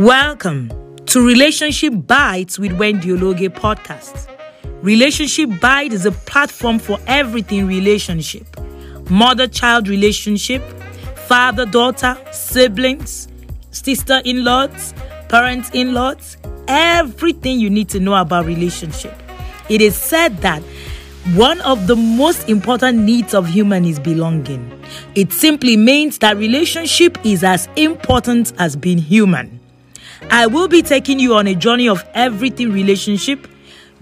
Welcome to Relationship Bites with Wendy Ologe podcast. Relationship Bite is a platform for everything relationship mother child relationship, father daughter, siblings, sister in laws, parents in laws, everything you need to know about relationship. It is said that one of the most important needs of human is belonging. It simply means that relationship is as important as being human. I will be taking you on a journey of everything relationship.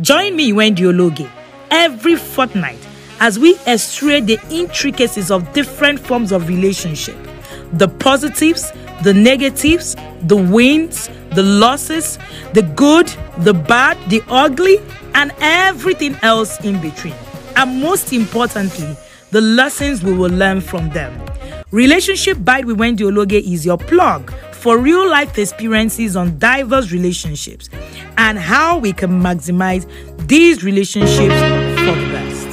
Join me, Wendy Ologe, every fortnight as we extract the intricacies of different forms of relationship the positives, the negatives, the wins, the losses, the good, the bad, the ugly, and everything else in between. And most importantly, the lessons we will learn from them. Relationship Bite with Wendy Ologe is your plug for real life experiences on diverse relationships and how we can maximize these relationships for the best.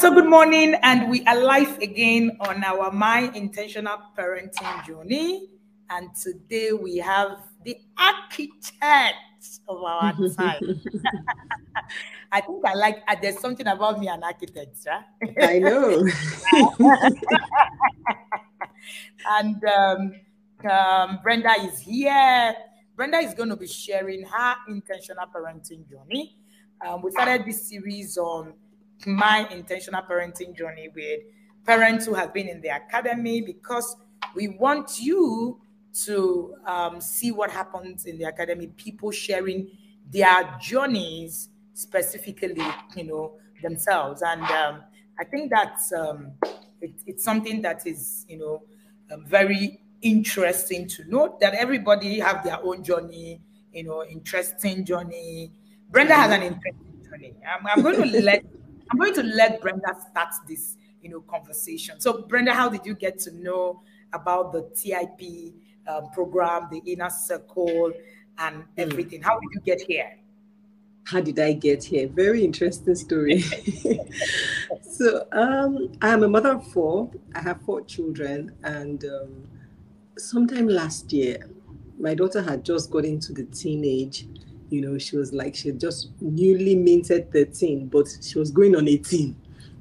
So, good morning, and we are live again on our My Intentional Parenting Journey. And today we have the architect of our time. I think I like, uh, there's something about me, an architect, right? I know. and um, um, Brenda is here. Brenda is going to be sharing her intentional parenting journey. Um, we started this series on my intentional parenting journey with parents who have been in the academy because we want you to um, see what happens in the academy, people sharing their journeys specifically, you know, themselves. And um, I think that's um, it, it's something that is, you know, um, very interesting to note that everybody have their own journey, you know, interesting journey. Brenda has an interesting journey. I'm, I'm going to let I'm going to let Brenda start this, you know, conversation. So, Brenda, how did you get to know about the TIP um, program, the inner circle, and hmm. everything? How did you get here? How did I get here? Very interesting story. so, um, I'm a mother of four. I have four children, and um, sometime last year, my daughter had just got into the teenage you know, she was like, she just newly minted 13, but she was going on 18,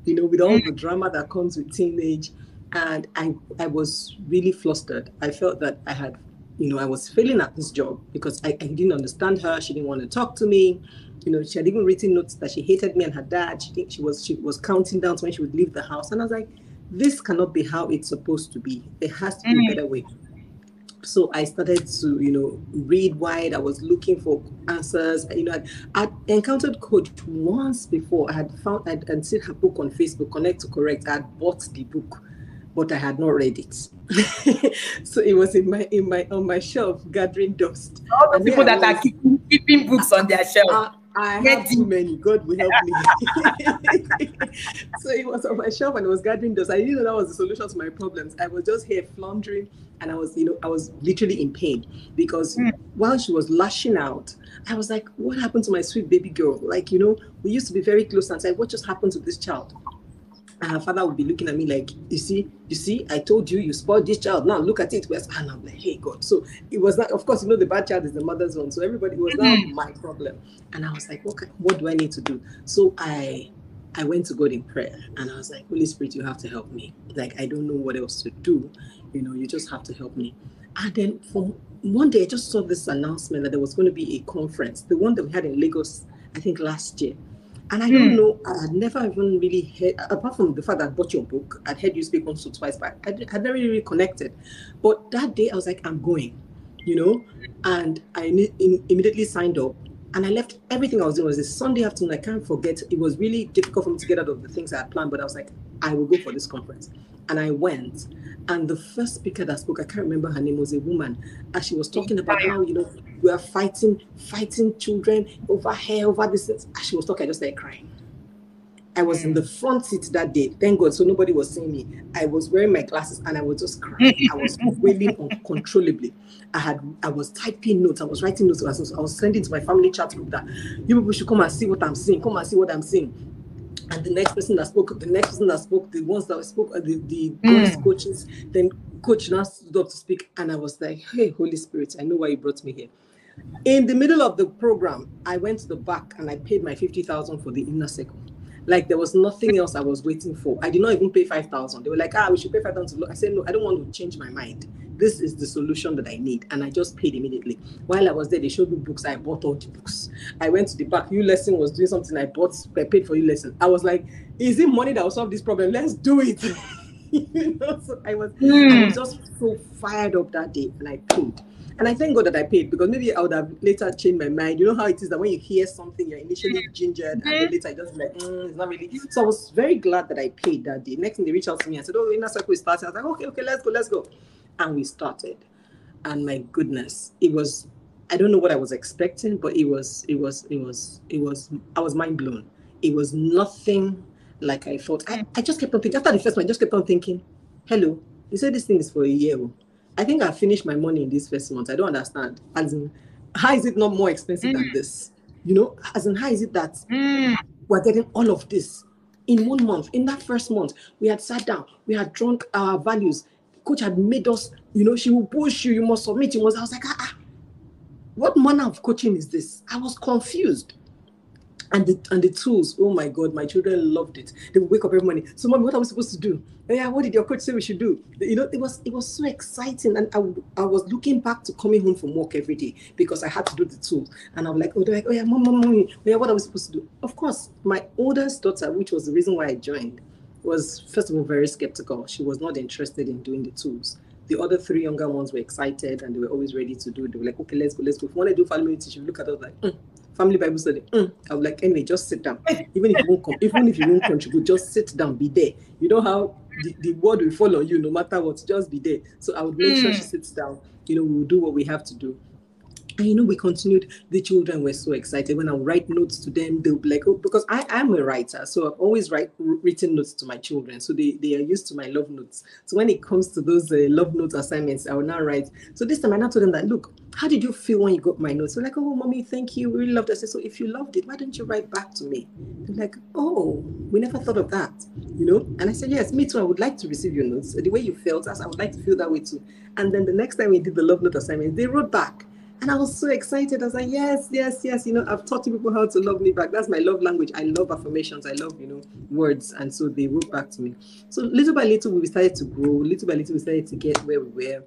you know, with all the drama that comes with teenage. And I, I was really flustered. I felt that I had, you know, I was failing at this job because I, I didn't understand her. She didn't want to talk to me. You know, she had even written notes that she hated me and her dad. She, she was she was counting down to when she would leave the house. And I was like, this cannot be how it's supposed to be. There has to be mm. a better way so I started to, you know, read wide. I was looking for answers. You know, i encountered Coach once before. I had found, I'd, I'd seen her book on Facebook, Connect to Correct. I had bought the book, but I had not read it. so it was in my in my on my shelf, gathering dust. All the people that are keeping, keeping books on their shelf. Uh, I had too many. God will help me. so it was on my shelf and I was gathering dust. I didn't know that was the solution to my problems. I was just here floundering and I was, you know, I was literally in pain because mm. while she was lashing out, I was like, what happened to my sweet baby girl? Like, you know, we used to be very close and say, what just happened to this child? And her father would be looking at me like, you see, you see, I told you, you spoiled this child. Now look at it. And I'm like, hey, God. So it was not, of course, you know, the bad child is the mother's one. So everybody was mm-hmm. now my problem. And I was like, okay, what do I need to do? So I I went to God in prayer and I was like, Holy Spirit, you have to help me. Like, I don't know what else to do. You know, you just have to help me. And then from one day, I just saw this announcement that there was going to be a conference, the one that we had in Lagos, I think last year. And I don't hmm. know, I had never even really heard, apart from the fact that I bought your book, I'd heard you speak once or twice, but I had never really connected. But that day, I was like, I'm going, you know, and I immediately signed up. And I left everything I was doing. It was a Sunday afternoon. I can't forget. It was really difficult for me to get out of the things I had planned, but I was like, I will go for this conference. And I went. And the first speaker that spoke, I can't remember her name, was a woman. And she was talking about how, you know, we are fighting, fighting children over here, over this. And she was talking, I just started crying. I was in mm. the front seat that day. Thank God. So nobody was seeing me. I was wearing my glasses and I was just crying. I was wailing uncontrollably. I had I was typing notes. I was writing notes. I was, I was sending to my family chat group that you people should come and see what I'm seeing. Come and see what I'm seeing. And the next person that spoke, the next person that spoke, the ones that spoke, the the mm. coaches, then coach now stood up to speak, and I was like, "Hey, Holy Spirit, I know why you brought me here." In the middle of the program, I went to the back and I paid my fifty thousand for the inner circle. Like there was nothing else I was waiting for. I did not even pay five thousand. They were like, "Ah, we should pay five thousand." I said, "No, I don't want to change my mind. This is the solution that I need," and I just paid immediately. While I was there, they showed me books. I bought all the books. I went to the back. You lesson was doing something. I bought. I paid for you lesson. I was like, "Is it money that will solve this problem? Let's do it." you know, so I was, mm. I was just so fired up that day, and I paid. And I thank God that I paid because maybe I would have later changed my mind. You know how it is that when you hear something, you're initially mm-hmm. gingered, and then later I just like, mm, it's not really. So I was very glad that I paid that day. Next thing they reached out to me and said, Oh, inner circle is starting. I was like, Okay, okay, let's go, let's go. And we started. And my goodness, it was I don't know what I was expecting, but it was it was it was it was I was mind blown. It was nothing like I thought. I, I just kept on thinking after the first one, I just kept on thinking, hello, you said this thing is for a year. I think I finished my money in this first month. I don't understand. As in, how is it not more expensive mm. than this? You know, as in, how is it that mm. we're getting all of this in one month? In that first month, we had sat down, we had drunk our values. Coach had made us, you know, she will push you, you must submit, you must. I was like, ah, ah what manner of coaching is this? I was confused and the and the tools. Oh my God, my children loved it. They would wake up every morning. So, mommy, what are we supposed to do? Yeah, what did your coach say we should do? You know, it was it was so exciting, and I, I was looking back to coming home from work every day because I had to do the tools, and I'm like, oh, like, oh yeah, mom, mom, mommy, oh, yeah, what are we supposed to do? Of course, my oldest daughter, which was the reason why I joined, was first of all very skeptical. She was not interested in doing the tools the other three younger ones were excited and they were always ready to do. It. They were like, okay, let's go, let's go. If you want to do family teaching, look at us like, mm, family Bible study. Mm. I was like, anyway, just sit down. Even if you won't come, even if you won't contribute, just sit down, be there. You know how the, the word will fall on you no matter what, just be there. So I would make mm. sure she sits down. You know, we'll do what we have to do. And you know, we continued. The children were so excited when I would write notes to them. They'll be like, "Oh, because I am a writer, so I've always write written notes to my children, so they, they are used to my love notes. So when it comes to those uh, love note assignments, I will now write. So this time I now told them that, look, how did you feel when you got my notes? They're like, oh, mommy, thank you, we really loved it. I said, so if you loved it, why don't you write back to me? They're like, oh, we never thought of that, you know. And I said, yes, me too. I would like to receive your notes. The way you felt, I would like to feel that way too. And then the next time we did the love note assignment, they wrote back and I was so excited. I was like, yes, yes, yes. You know, I've taught people how to love me back. That's my love language. I love affirmations. I love, you know, words. And so they wrote back to me. So little by little, we started to grow. Little by little, we started to get where we were.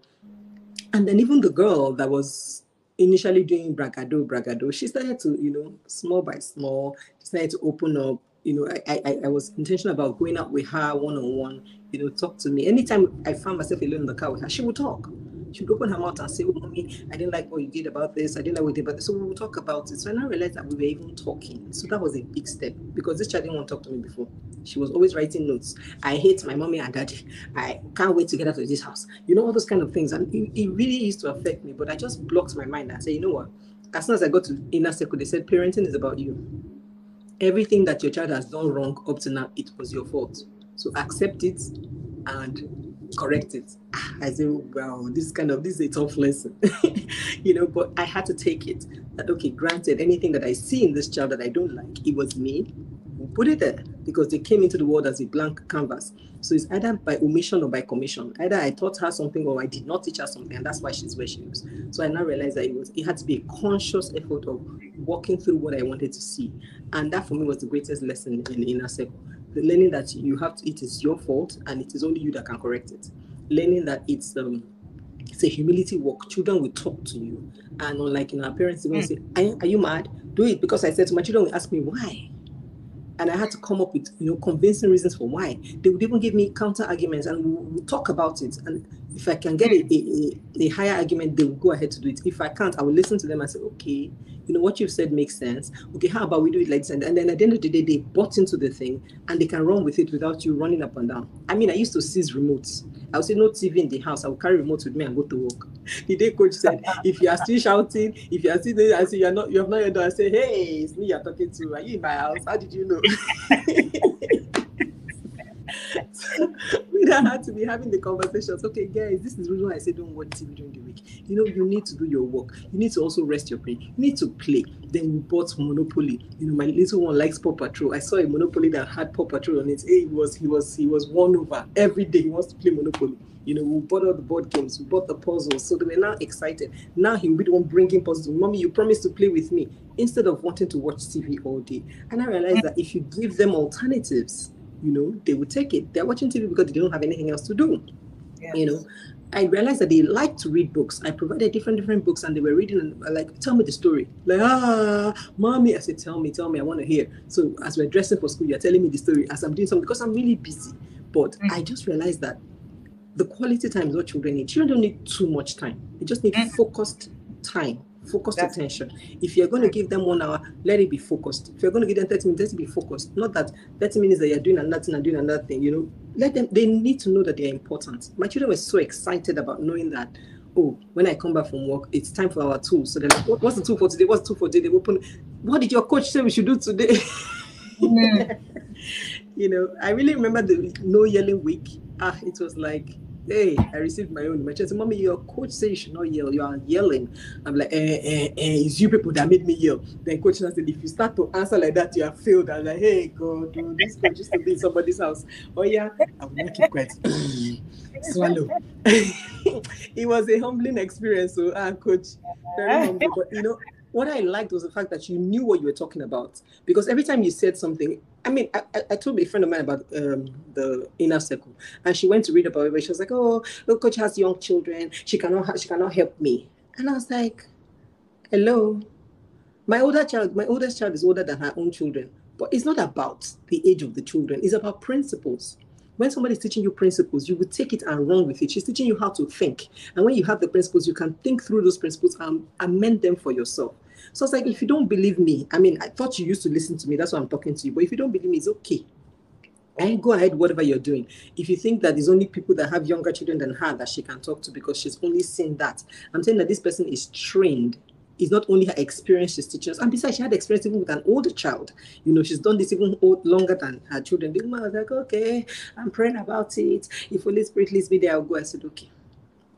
And then even the girl that was initially doing bragado, bragado, she started to, you know, small by small, she started to open up. You know, I, I, I was intentional about going out with her one on one, you know, talk to me. Anytime I found myself alone in the car with her, she would talk she would open her mouth and say, Oh, mommy, I didn't like what you did about this. I didn't like what you did about this. So we will talk about it. So I now realized that we were even talking. So that was a big step because this child didn't want to talk to me before. She was always writing notes. I hate my mommy and daddy. I can't wait to get out of this house. You know, all those kind of things. And it, it really used to affect me. But I just blocked my mind and said, You know what? As soon as I got to inner circle, they said, Parenting is about you. Everything that your child has done wrong up to now, it was your fault. So accept it and correct it. Ah, I said, wow, this kind of this is a tough lesson, you know. But I had to take it. That okay, granted, anything that I see in this child that I don't like, it was me. Put it there because they came into the world as a blank canvas. So it's either by omission or by commission. Either I taught her something or I did not teach her something, and that's why she's where she is. So I now realized that it was it had to be a conscious effort of walking through what I wanted to see, and that for me was the greatest lesson in the inner circle the learning that you have to, it is your fault and it is only you that can correct it. Learning that it's um it's a humility work. Children will talk to you, and unlike in our parents, they will mm. say, are, "Are you mad? Do it." Because I said to my children, will ask me why, and I had to come up with you know convincing reasons for why. They would even give me counter arguments, and we'll talk about it. And if I can get a, a, a, higher argument, they will go ahead to do it. If I can't, I will listen to them and say, okay, you know, what you've said makes sense. Okay, how about we do it like this? And, and then at the end of the day, they bought into the thing and they can run with it without you running up and down. I mean, I used to seize remotes. I would say no TV in the house. I would carry remote with me and go to work. The day coach said, if you are still shouting, if you are still there, I say you're not, you have not yet done. I say, hey, it's me you're talking to. Are you in my house? How did you know? we don't have to be having the conversations. Okay, guys, this is the reason why I say don't watch TV during the week. you know, you need to do your work. You need to also rest your brain. You need to play. Then we bought Monopoly. You know, my little one likes Paw Patrol. I saw a Monopoly that had Paw Patrol on it. Hey, he was he was he was won over every day. He wants to play Monopoly. You know, we bought all the board games, we bought the puzzles. So they were now excited. Now he will be the one bringing puzzles. Mommy, you promised to play with me instead of wanting to watch TV all day. And I realized that if you give them alternatives, you know, they will take it. They're watching TV because they don't have anything else to do. Yes. You know, I realized that they like to read books. I provided different different books, and they were reading and like, tell me the story. Like, ah, mommy. I said, tell me, tell me. I want to hear. So as we're dressing for school, you're telling me the story as I'm doing something because I'm really busy. But mm. I just realized that the quality time is what children need. Children don't need too much time. They just need mm. focused time focused That's attention. If you're going to give them one hour, let it be focused. If you're going to give them 30 minutes, let it be focused. Not that 30 minutes that you're doing another thing and doing another thing, you know, let them, they need to know that they're important. My children were so excited about knowing that, oh, when I come back from work, it's time for our tool. So they're like, what, what's the tool for today? What's the tool for today? They open, what did your coach say we should do today? Mm. you know, I really remember the no yelling week. Ah, it was like, Hey, I received my own. My child said, Mommy, your coach says you should not yell. You are yelling. I'm like, eh, eh, eh, it's you people that made me yell. Then coach said, if you start to answer like that, you have failed. I'm like, hey, God, oh, this coach used to be in somebody's house. Oh, yeah, I will not keep quiet. Swallow. it was a humbling experience. So, ah, coach, very humble. But, you know, what I liked was the fact that you knew what you were talking about. Because every time you said something, I mean, I, I told a friend of mine about um, the inner circle, and she went to read about it. But she was like, "Oh, look, coach has young children. She cannot, she cannot help me." And I was like, "Hello, my older child, my oldest child is older than her own children, but it's not about the age of the children. It's about principles." when somebody's teaching you principles, you will take it and run with it. She's teaching you how to think. And when you have the principles, you can think through those principles and amend them for yourself. So it's like, if you don't believe me, I mean, I thought you used to listen to me. That's why I'm talking to you. But if you don't believe me, it's okay. And go ahead, whatever you're doing. If you think that there's only people that have younger children than her that she can talk to because she's only seen that, I'm saying that this person is trained. It's not only her experience she's teaching us, and besides, she had experience even with an older child. You know, she's done this even old, longer than her children. The woman was like, okay, I'm praying about it. If Holy Spirit leads me there, I'll go. I said, okay,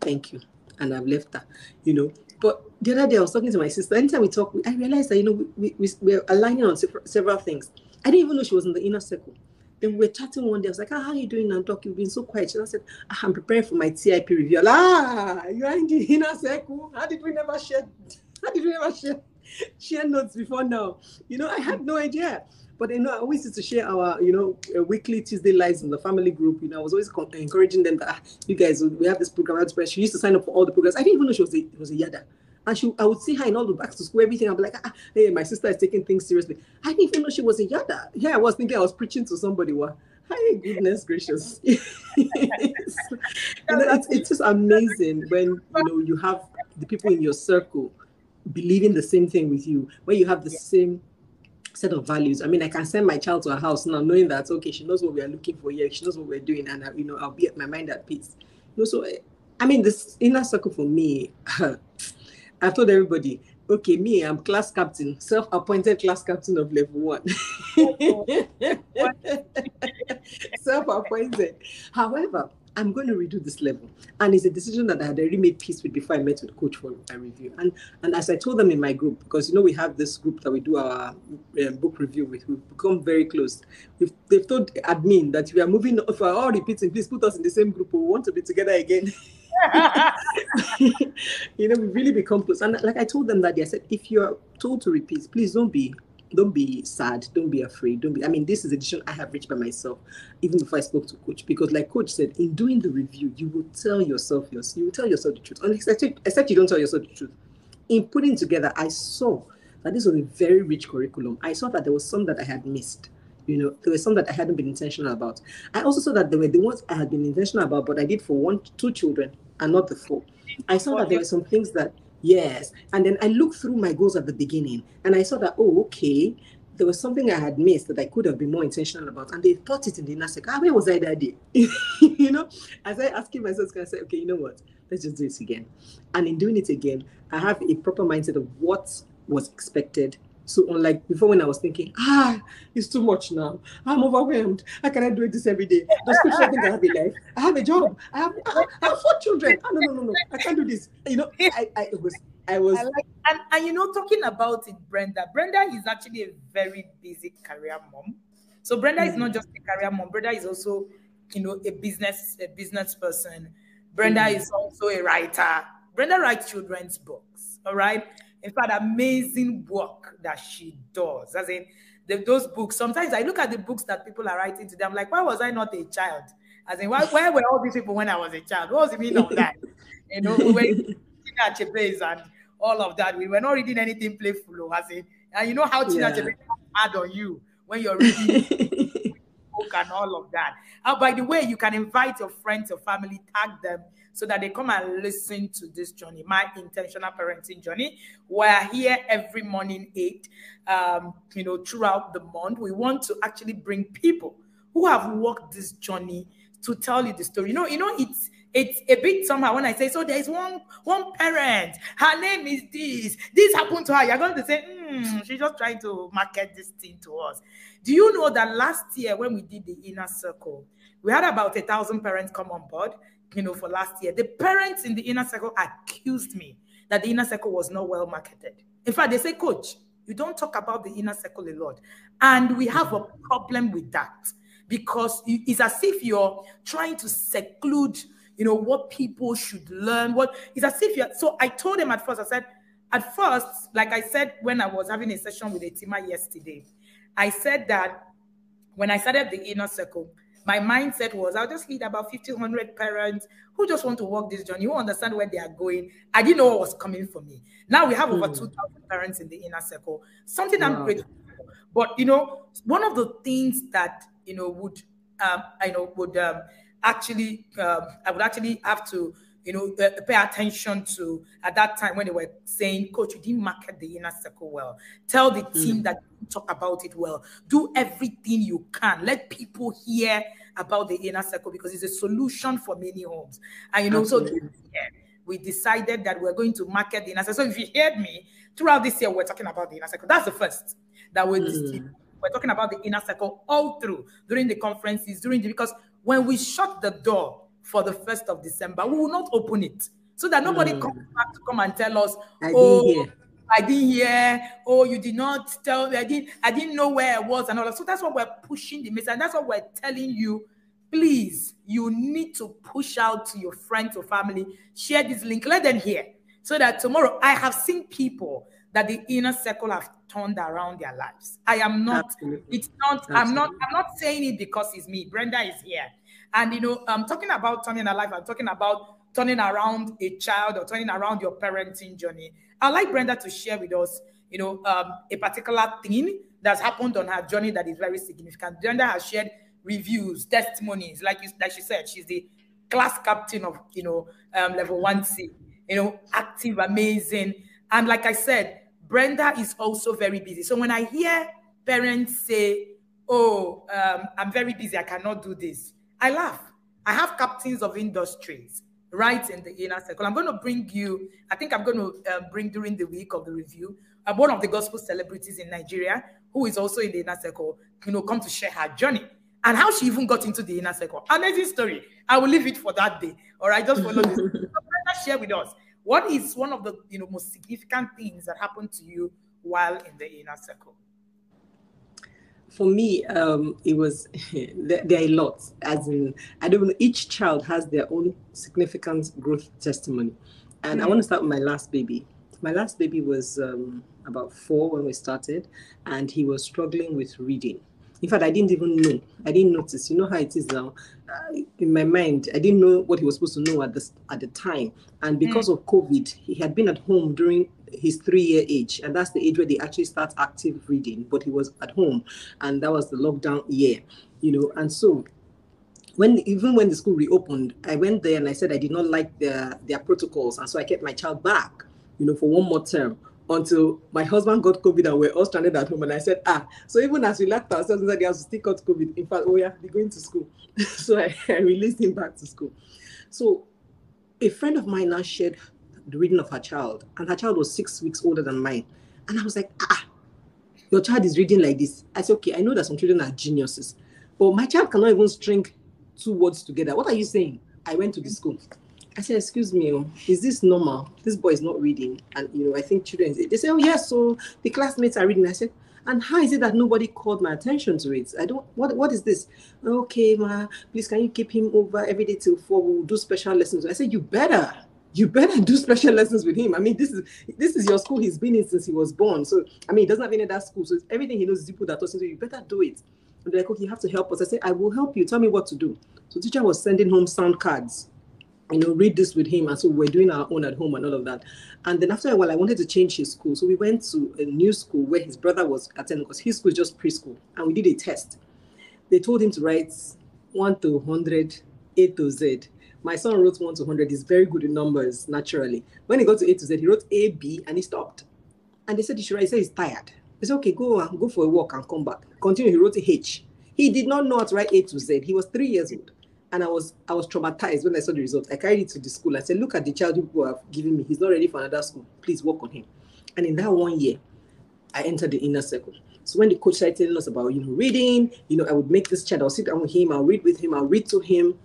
thank you. And I've left her, you know. But the other day I was talking to my sister. Anytime we talk, I realized that you know we, we we're aligning on several things. I didn't even know she was in the inner circle. Then we were chatting one day. I was like, ah, "How are you doing Doc? You've been so quiet." She said, ah, "I'm preparing for my TIP review." ah, you are in the inner circle. How did we never share? How did we never share share notes before now? You know, I had no idea. But you know, I always used to share our, you know, uh, weekly Tuesday lives in the family group. You know, I was always encouraging them that ah, you guys, we have this program. She used to sign up for all the programs. I didn't even know she was a, was a yada. And she, I would see her in all the back to school, everything. I'd be like, ah, hey, my sister is taking things seriously. I didn't even know she was a yada. Yeah, I was thinking I was preaching to somebody. What? Hi, goodness gracious. it's, it's just amazing when you know you have the people in your circle believing the same thing with you, when you have the yeah. same set of values. I mean, I can send my child to a house now, knowing that okay, she knows what we are looking for here, she knows what we're doing, and I, you know, I'll be at my mind at peace. You know, so I mean, this inner circle for me. I've told everybody, okay, me, I'm class captain, self-appointed class captain of level one. self-appointed. However, I'm going to redo this level. And it's a decision that I had already made peace with before I met with coach for a review. And and as I told them in my group, because you know we have this group that we do our um, book review with, we've become very close. We've, they've told admin that we are moving, if we're all repeating, please put us in the same group. We want to be together again. you know, we really become close. And like I told them that day, I said, if you're told to repeat, please don't be don't be sad. Don't be afraid. Don't be i mean this is a decision i have reached by myself even before i spoke to coach because like coach said in doing the review you will tell yourself your, you will tell yourself the truth. Except, except you don't tell yourself the truth. In putting together i saw that this was a very rich curriculum. I saw that there was some that i had missed you know, there were some that I hadn't been intentional about. I also saw that there were the ones I had been intentional about, but I did for one, two children and not the four. I saw that there were some things that, yes. And then I looked through my goals at the beginning and I saw that, oh, okay, there was something I had missed that I could have been more intentional about. And they thought it in the inner circle. Ah, where was I that day? you know, as I asking myself, I say, okay, you know what? Let's just do it again. And in doing it again, I have a proper mindset of what was expected So unlike before when I was thinking, ah, it's too much now. I'm overwhelmed. How can I cannot do this every day. Does coach think I have a life? I have a job. I have, I have four children. Oh, no, no, no, no. I can't do this. You know, I, I was I was I like, and, and you know, talking about it, Brenda. Brenda is actually a very busy career mom. So Brenda mm-hmm. is not just a career mom. Brenda is also, you know, a business, a business person. Brenda mm-hmm. is also a writer. Brenda writes children's books. All right in fact, amazing work that she does. As in the, those books, sometimes I look at the books that people are writing today. I'm like, why was I not a child? As in, why, where were all these people when I was a child? What was the meaning of that? You know, we were teenage and all of that. We were not reading anything playful, oh, as in, and you know how teenage yeah. hard on you when you're reading book and all of that. Uh, by the way, you can invite your friends, your family, tag them so that they come and listen to this journey, my intentional parenting journey. We're here every morning, eight, um, you know, throughout the month. We want to actually bring people who have walked this journey to tell you the story. You know, you know, it's it's a bit somehow when I say so. There's one one parent. Her name is this. This happened to her. You're going to say, hmm, she's just trying to market this thing to us. Do you know that last year when we did the inner circle, we had about a thousand parents come on board you know, for last year, the parents in the inner circle accused me that the inner circle was not well marketed. In fact, they say, Coach, you don't talk about the inner circle a lot. And we have a problem with that because it's as if you're trying to seclude, you know, what people should learn. What it's as if you're so I told them at first, I said, at first, like I said when I was having a session with Etima yesterday, I said that when I started the inner circle, my mindset was I'll just lead about 1,500 parents who just want to walk this journey, who understand where they are going. I didn't know what was coming for me. Now we have over hmm. 2,000 parents in the inner circle, something wow. I'm grateful for. But, you know, one of the things that, you know, would, um, I know, would um, actually, um, I would actually have to you know, uh, pay attention to at that time when they were saying, Coach, you didn't market the inner circle well. Tell the team mm. that you talk about it well. Do everything you can. Let people hear about the inner circle because it's a solution for many homes. And you know, Absolutely. so we decided that we're going to market the inner circle. So if you heard me throughout this year, we're talking about the inner circle. That's the first that we're mm. we're talking about the inner circle all through during the conferences, during the because when we shut the door for the 1st of December. We will not open it so that nobody mm. comes back to come and tell us, I oh, didn't I didn't hear. Oh, you did not tell me. I didn't. I didn't know where I was and all that. So that's what we're pushing the message. And that's what we're telling you. Please, you need to push out to your friends or family. Share this link. Let them hear. So that tomorrow, I have seen people that the inner circle have turned around their lives. I am not. Absolutely. It's not. Absolutely. I'm not. I'm not saying it because it's me. Brenda is here. And you know, I'm talking about turning a life. I'm talking about turning around a child or turning around your parenting journey. I'd like Brenda to share with us, you know, um, a particular thing that's happened on her journey that is very significant. Brenda has shared reviews, testimonies, like you, like she said, she's the class captain of you know um, level one C. You know, active, amazing, and like I said, Brenda is also very busy. So when I hear parents say, "Oh, um, I'm very busy, I cannot do this," I laugh. I have captains of industries right in the inner circle. I'm going to bring you, I think I'm going to uh, bring during the week of the review, uh, one of the gospel celebrities in Nigeria who is also in the inner circle, you know, come to share her journey and how she even got into the inner circle. Amazing story. I will leave it for that day. All right, just follow this. share with us what is one of the you know most significant things that happened to you while in the inner circle for me, um, it was there, there, are a lot. As in, I don't know. Each child has their own significant growth testimony, and mm-hmm. I want to start with my last baby. My last baby was um, about four when we started, and he was struggling with reading. In fact, I didn't even know. I didn't notice. You know how it is now. Uh, in my mind, I didn't know what he was supposed to know at the at the time. And because mm. of COVID, he had been at home during his three year age, and that's the age where they actually start active reading. But he was at home, and that was the lockdown year, you know. And so, when even when the school reopened, I went there and I said I did not like their their protocols, and so I kept my child back, you know, for one more term until my husband got COVID and we're all stranded at home. And I said, ah, so even as we left ourselves inside the house, still got COVID. In fact, oh yeah, be going to school. so I, I, released him back to school. So a friend of mine now shared the reading of her child, and her child was six weeks older than mine. And I was like, ah, Your child is reading like this. I said, okay, I know that some children are geniuses, but my child cannot even string two words together. What are you saying? I went to the school. I said, excuse me, oh, is this normal? This boy is not reading. And, you know, I think children, they say, oh, yes, so the classmates are reading. I said, and how is it that nobody called my attention to it? I don't, what, what is this? Okay, ma, please, can you keep him over every day till four? We'll do special lessons. I said, you better, you better do special lessons with him. I mean, this is this is your school he's been in since he was born. So, I mean, he doesn't have any other school. So everything he knows is people that person. So you better do it. And they're like, okay, you have to help us. I said, I will help you. Tell me what to do. So teacher was sending home sound cards you know, read this with him. And so we're doing our own at home and all of that. And then after a while, I wanted to change his school. So we went to a new school where his brother was attending because his school is just preschool. And we did a test. They told him to write 1 to 100, A to Z. My son wrote 1 to 100. He's very good in numbers, naturally. When he got to A to Z, he wrote A, B, and he stopped. And they said he should write. He said he's tired. He said, okay, go and go for a walk and come back. Continue. He wrote H. He did not know how to write A to Z. He was three years old and I was I was traumatized when I saw the results. I carried it to the school. I said, "Look at the child you have given me. He's not ready for another school. Please work on him." And in that one year, I entered the inner circle. So when the coach started telling us about you know reading, you know, I would make this child. I'll sit down with him. I'll read with him. I'll read to him.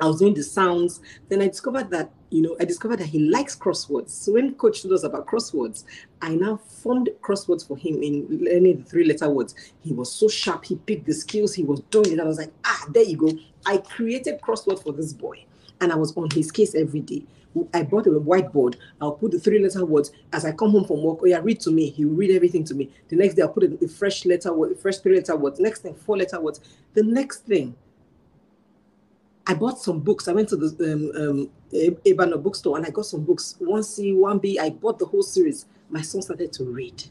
I was doing the sounds. Then I discovered that, you know, I discovered that he likes crosswords. So when coach told us about crosswords, I now formed crosswords for him in learning the three letter words. He was so sharp. He picked the skills. He was doing it. I was like, ah, there you go. I created crosswords for this boy. And I was on his case every day. I bought a whiteboard. I'll put the three letter words as I come home from work. Oh yeah, read to me. He will read everything to me. The next day I'll put a, fresh letter word, fresh three letter words. Next thing, four letter words. The next thing, I bought some books. I went to the um, um, bookstore and I got some books. One C, one B. I bought the whole series. My son started to read,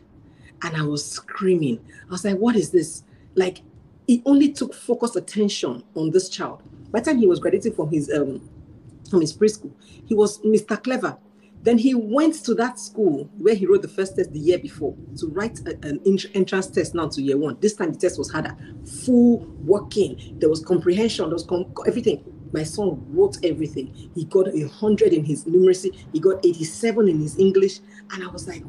and I was screaming. I was like, "What is this?" Like, it only took focused attention on this child. By the time he was graduating from his um, from his preschool, he was Mr. Clever. Then he went to that school where he wrote the first test the year before to write a, an entrance test now to year one. This time the test was harder, full working. There was comprehension, there was com- everything. My son wrote everything. He got a hundred in his numeracy. He got eighty-seven in his English, and I was like,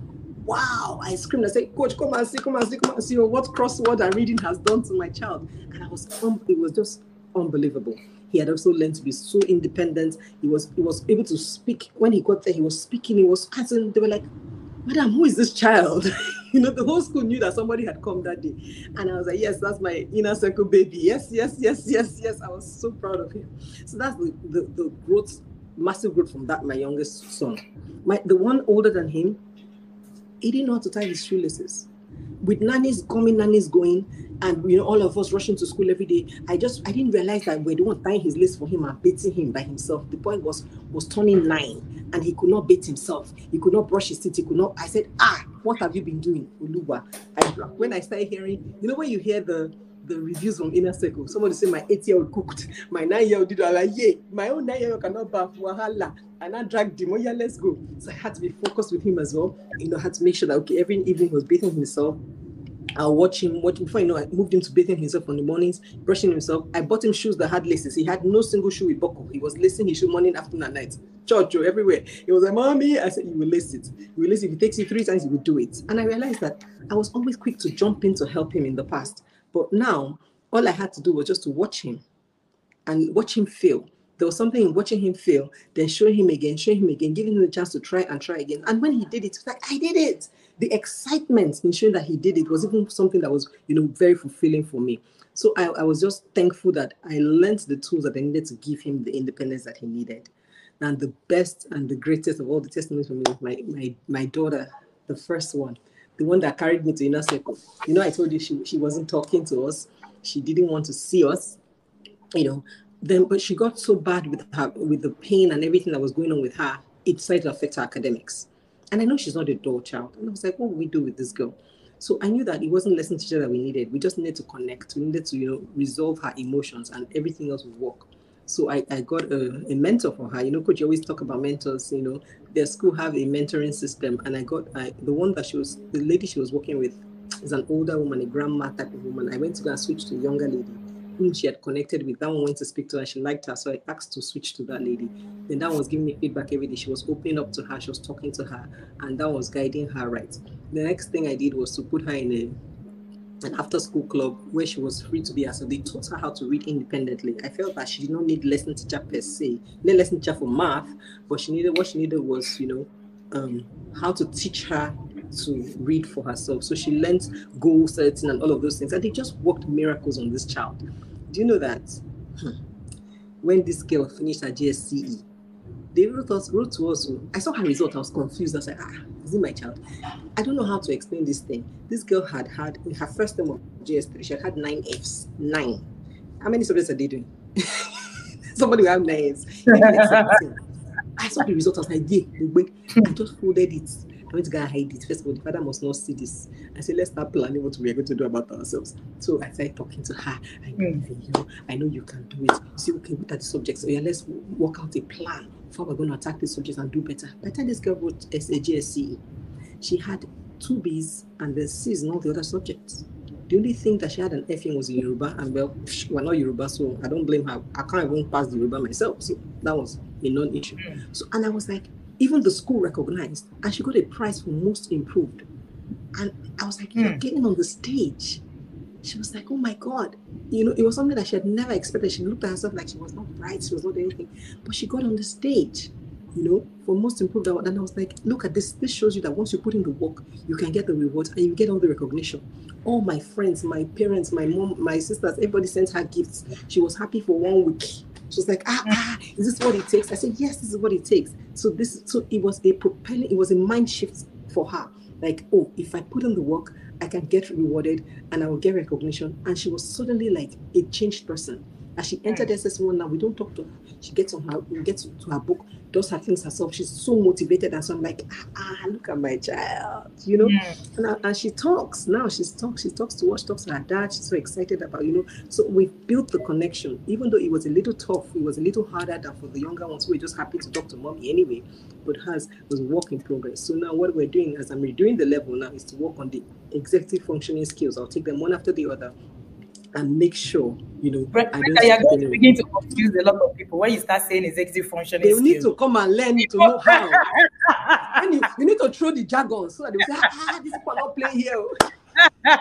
"Wow!" I screamed. I said, "Coach, come and see, come and see, come and see what crossword and reading has done to my child." And I was, um, it was just unbelievable he had also learned to be so independent. He was he was able to speak. When he got there, he was speaking. He was asking. They were like, "Madam, who is this child?" you know, the whole school knew that somebody had come that day, and I was like, "Yes, that's my inner circle baby. Yes, yes, yes, yes, yes." I was so proud of him. So that's the the, the growth, massive growth from that. My youngest son, my the one older than him, he didn't know how to tie his shoelaces with nannies coming, nannies going, and you know, all of us rushing to school every day. I just I didn't realize that we're the one tying his lace for him and beating him by himself. The boy was was turning nine and he could not beat himself. He could not brush his teeth. He could not. I said, Ah, what have you been doing, Uluwa? I when I started hearing, you know, when you hear the the reviews from Inner Circle. Somebody say my eight-year-old cooked, my nine-year-old did. I'm like, yeah, my own nine-year-old cannot bath wahala. And I dragged him. Oh yeah, let's go. So I had to be focused with him as well. You know, I had to make sure that okay, every evening he was bathing himself. I'll watch him, watch before you know I moved him to bathing himself in the mornings, brushing himself. I bought him shoes that had laces. He had no single shoe with buckle. He was lacing his shoe morning, afternoon, and night. Church, oh, everywhere. He was like, Mommy. I said, You will lace it. You will lace it. If it takes you three times, you will do it. And I realized that I was always quick to jump in to help him in the past. But now all I had to do was just to watch him and watch him fail. There was something in watching him fail, then showing him again, showing him again, giving him the chance to try and try again. And when he did it, it's like, I did it. The excitement in showing that he did it was even something that was, you know, very fulfilling for me. So I, I was just thankful that I learned the tools that I needed to give him the independence that he needed. And the best and the greatest of all the testimonies for me was my, my, my daughter, the first one, the one that carried me to inner circle. You know, I told you she, she wasn't talking to us she didn't want to see us, you know. Then, but she got so bad with her, with the pain and everything that was going on with her, it started to affect her academics. And I know she's not a dull child. And I was like, what will we do with this girl? So I knew that it wasn't lesson teacher that we needed. We just needed to connect. We needed to, you know, resolve her emotions and everything else would work. So I, I got a, a mentor for her. You know, coach, you always talk about mentors, you know, their school have a mentoring system. And I got I, the one that she was, the lady she was working with, is an older woman, a grandma type of woman. I went to go and switch to a younger lady whom she had connected with. That one went to speak to her. She liked her. So I asked to switch to that lady. Then that was giving me feedback every day. She was opening up to her. She was talking to her. And that was guiding her right. the next thing I did was to put her in a an after school club where she was free to be herself. They taught her how to read independently. I felt that she did not need lesson teacher per se, not lesson teacher for math, but she needed what she needed was, you know, um, how to teach her to read for herself. So she learned goal setting and all of those things. And they just worked miracles on this child. Do you know that hmm, when this girl finished her JSCE, they wrote us wrote to us. I saw her result. I was confused. I was like, ah, is it my child? I don't know how to explain this thing. This girl had had in her first term of JS3, she had had nine Fs. Nine. How many subjects are they doing? Somebody will have nine Fs. I saw the result. I was like, yeah, I just folded it. I went to go and hide it. First of all, the father must not see this. I said, let's start planning what we are going to do about ourselves. So I started talking to her. I hmm. believe in you. I know you can do it. See, okay, what are the subjects? So yeah, let's work out a plan for we're going to attack these subjects and do better. By the time this girl wrote SAGSCE, she had two B's and the C's in all the other subjects. The only thing that she had an F in was in Yoruba, and well, we're not Yoruba, so I don't blame her. I can't even pass the Yoruba myself. So that was a non-issue. Hmm. So and I was like, even the school recognized, and she got a prize for most improved. And I was like, you're mm. getting on the stage. She was like, oh my God. You know, it was something that she had never expected. She looked at herself like she was not bright, she was not anything. But she got on the stage, you know, for most improved. And I was like, look at this. This shows you that once you put in the work, you can get the rewards and you get all the recognition. All my friends, my parents, my mom, my sisters, everybody sent her gifts. She was happy for one week. She was like, ah, ah, is this what it takes? I said, yes, this is what it takes. So this, so it was a propelling, it was a mind shift for her. Like, oh, if I put in the work, I can get rewarded and I will get recognition. And she was suddenly like a changed person. As she entered SS1 now, we don't talk to her. She gets on her, gets to, her book, does her things herself. She's so motivated. And so I'm like, ah, ah look at my child, you know? Yeah. And, and she talks now. She talks, she talks to she talks to her dad. She's so excited about, you know. So we built the connection, even though it was a little tough, it was a little harder than for the younger ones who were just happy to talk to mommy anyway. But hers was work in progress. So now what we're doing as I'm redoing the level now is to work on the executive functioning skills. I'll take them one after the other and make sure, you know, don't you're going to begin to confuse a lot of people when you start saying executive functioning. They need to come and learn to know how. and you, you, need to throw the jargon so that they say, ah, these people are not playing here.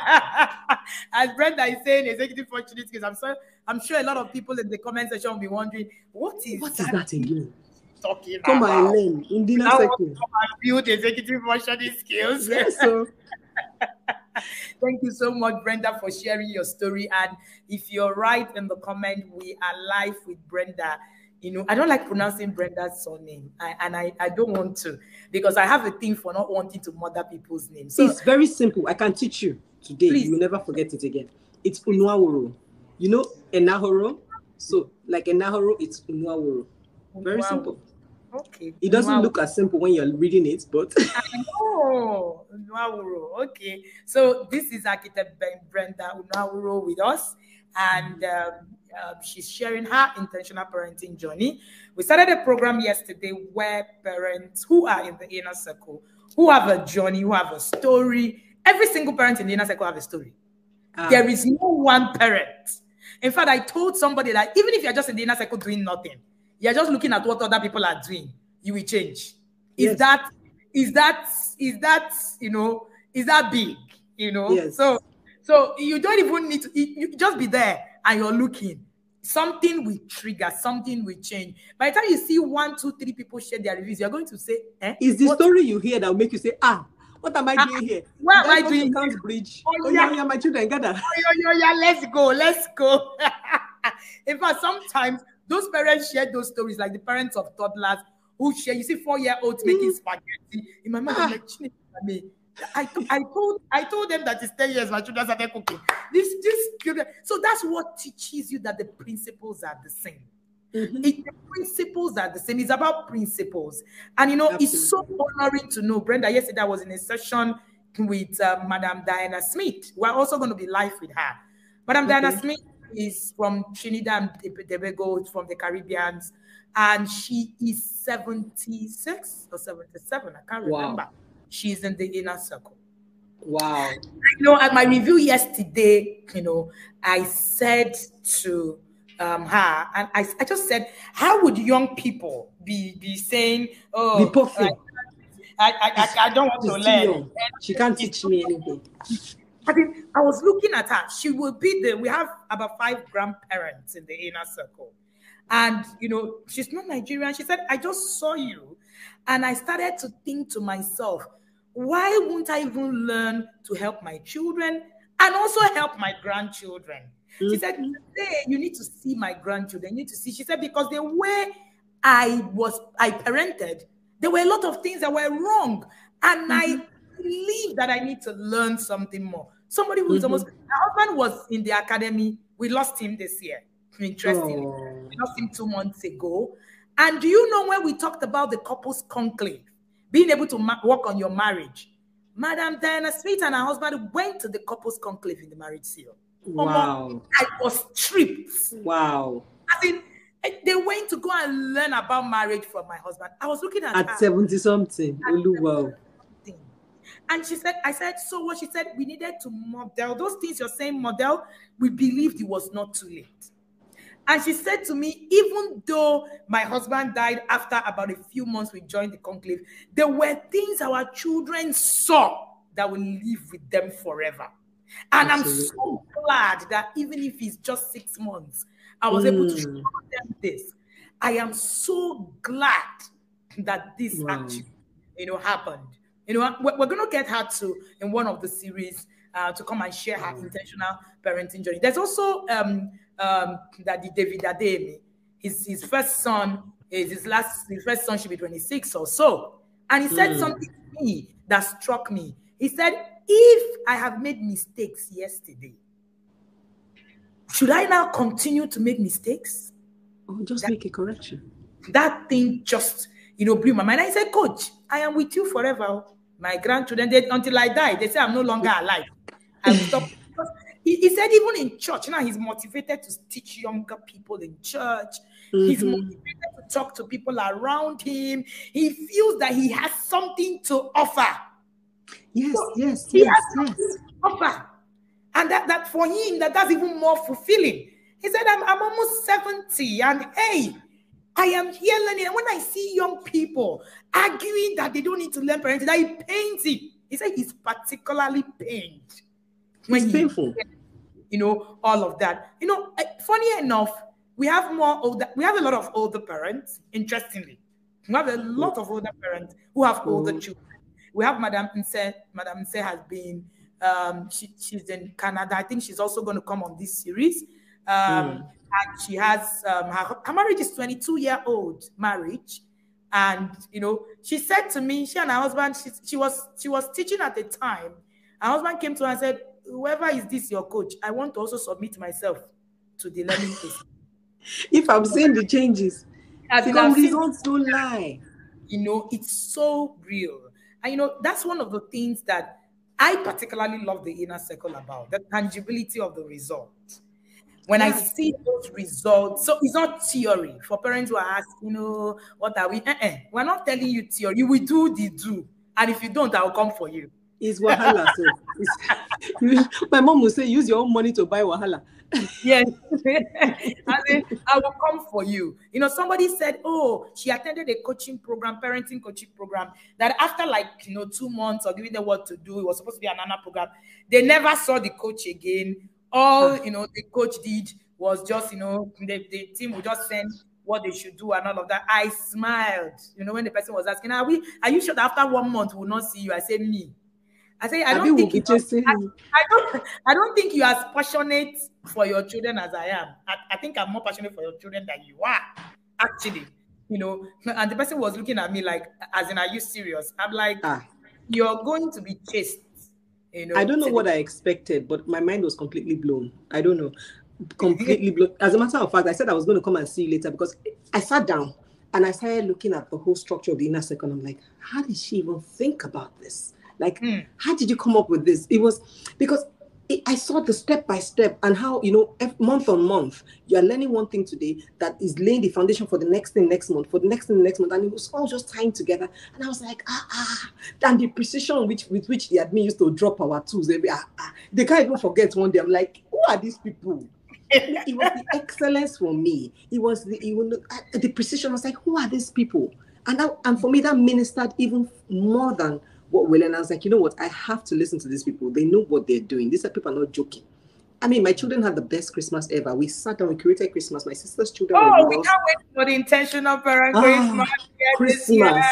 As Brenda is saying, executive functioning skills, I'm sure I'm sure a lot of people in the comment section will be wondering, what is what that, is that again? Talking come about? and learn in the inner circle. Come and build executive functioning skills. Yes, so Thank you so much, Brenda, for sharing your story. And if you're right in the comment, we are live with Brenda. You know, I don't like pronouncing Brenda's surname, I, and I, I don't want to because I have a thing for not wanting to murder people's names. So, it's very simple. I can teach you today. Please. You'll never forget it again. It's Unwawuru. You know, Enahoro? So, like Enahoro, it's Unwawuru. Very simple. Okay. It doesn't wow. look as simple when you're reading it, but. oh, okay. So this is architect Brenda Unawuro with us, and um, uh, she's sharing her intentional parenting journey. We started a program yesterday where parents who are in the inner circle, who have a journey, who have a story, every single parent in the inner circle have a story. Um, there is no one parent. In fact, I told somebody that even if you're just in the inner circle doing nothing, you're just looking at what other people are doing, you will change. Is yes. that is that is that you know is that big? You know, yes. so so you don't even need to you just be there and you're looking. Something will trigger, something will change. By the time you see one, two, three people share their reviews, you're going to say, eh? Is the what? story you hear that will make you say, ah, what am I ah, doing here? What am I doing? Can't bridge. Oh, oh yeah. yeah, my children, gather. Oh, yeah, yeah, yeah, let's go, let's go. In fact, sometimes those parents share those stories, like the parents of toddlers who share. You see, four year olds making mm. spaghetti. In my mind, I'm like, me. I, I told I told them that it's 10 years my children started cooking. This this children. So that's what teaches you that the principles are the same. Mm-hmm. It, the principles are the same. It's about principles. And you know, Absolutely. it's so honoring to know. Brenda, yesterday I was in a session with uh, Madam Diana Smith. We're also going to be live with her. Madam okay. Diana Smith is from Trinidad and Tobago, from the Caribbeans, and she is 76 or 77. I can't remember. She's in the inner circle. Wow. You know, at my review yesterday, you know, I said to um, her, and I, I just said, how would young people be be saying, oh, be I, I, I, I don't want to learn. She can't teach me anything. I mean, I was looking at her. She will be there. We have about five grandparents in the inner circle. And, you know, she's not Nigerian. She said, I just saw you. And I started to think to myself, why won't I even learn to help my children and also help my grandchildren? Mm-hmm. She said, hey, you need to see my grandchildren. You need to see. She said, because the way I was, I parented, there were a lot of things that were wrong. And mm-hmm. I believe that I need to learn something more. Somebody who's mm-hmm. almost, my husband was in the academy. We lost him this year. Interesting. oh. we lost him two months ago. And do you know when we talked about the couples conclave, being able to ma- work on your marriage? Madam Diana Smith and her husband went to the couples conclave in the marriage seal. Wow. I was tripped. Wow. I mean, eh, they went to go and learn about marriage from my husband. I was looking at at 70 something. Wow. And she said, I said, so what she said, we needed to model those things you're saying, model. We believed it was not too late. And she said to me, even though my husband died after about a few months we joined the conclave, there were things our children saw that will live with them forever. And Absolutely. I'm so glad that even if it's just six months, I was mm. able to mm. show them this. I am so glad that this wow. actually, you know, happened. You know, we're, we're going to get her to in one of the series uh, to come and share her intentional parenting journey. There's also um, um, that the David Ademi, his, his first son is his last, his first son should be 26 or so. And he said mm. something to me that struck me. He said, if I have made mistakes yesterday, should I now continue to make mistakes? Or just that, make a correction? That thing just, you know, blew my mind. I said, Coach, I am with you forever. My grandchildren, they, until I die, they say I'm no longer alive. I will stop. he, he, said even in church, now he's motivated to teach younger people in church. Mm-hmm. He's motivated to talk to people around him. He feels that he has something to offer. Yes, so yes, he yes, has yes. offer. And that, that for him, that that's even more fulfilling. He said, I'm, I'm almost 70, and hey, I am here learning. And when I see young people arguing that they don't need to learn parenting, that it pains him. He said he's particularly pained. When it's painful. you know, all of that. You know, eh, funny enough, we have more older, we have a lot of older parents, interestingly. We have a lot of older parents who have older mm. children. We have Madame Nse. Madame Nse has been, um, she, she's in Canada. I think she's also going to come on this series. Um, mm and she has um, her, her marriage is 22 year old marriage. And you know she said to me she and her husband she, she was she was teaching at the time. Her husband came to her and said whoever is this your coach i want to also submit myself to the learning process. If i'm seeing the changes. The results don't lie. You know it's so real. And you know that's one of the things that i particularly love the inner circle about the tangibility of the result when I see those results, so it's not theory for parents who are asking, you know, what are we? Uh-uh. We're not telling you theory. You will do the do, and if you don't, I'll come for you. It's wahala. so it's, my mom will say, use your own money to buy wahala. yes, and I will come for you. You know, somebody said, oh, she attended a coaching program, parenting coaching program. That after like you know two months or giving them what to do, it was supposed to be an another program. They never saw the coach again all you know the coach did was just you know the, the team would just send what they should do and all of that. I smiled, you know, when the person was asking, "Are we? Are you sure that after one month we'll not see you?" I said, "Me." I say, "I don't think you are, I, I, don't. I don't think you are as passionate for your children as I am. I, I think I'm more passionate for your children than you are, actually." You know, and the person was looking at me like, "As in, are you serious?" I'm like, ah. "You're going to be chased you know, I don't know what I expected, but my mind was completely blown. I don't know, completely blown. As a matter of fact, I said I was going to come and see you later because I sat down and I started looking at the whole structure of the inner circle. I'm like, how did she even think about this? Like, mm. how did you come up with this? It was because I saw the step by step and how, you know, month on month, you are learning one thing today that is laying the foundation for the next thing next month, for the next thing next month. And it was all just tying together. And I was like, ah, ah. And the precision which, with which the admin used to drop our tools, every, ah, ah. they can't even forget one day. I'm like, who are these people? it was the excellence for me. It was the, it was, the precision. I was like, who are these people? And that, and for me, that ministered even more than what learned. I was like, you know what? I have to listen to these people. They know what they're doing. These are people are not joking. I mean, my children had the best Christmas ever. We sat down, we created Christmas. My sister's children. Oh, we can't wait for the intentional parent ah, Christmas. Christmas.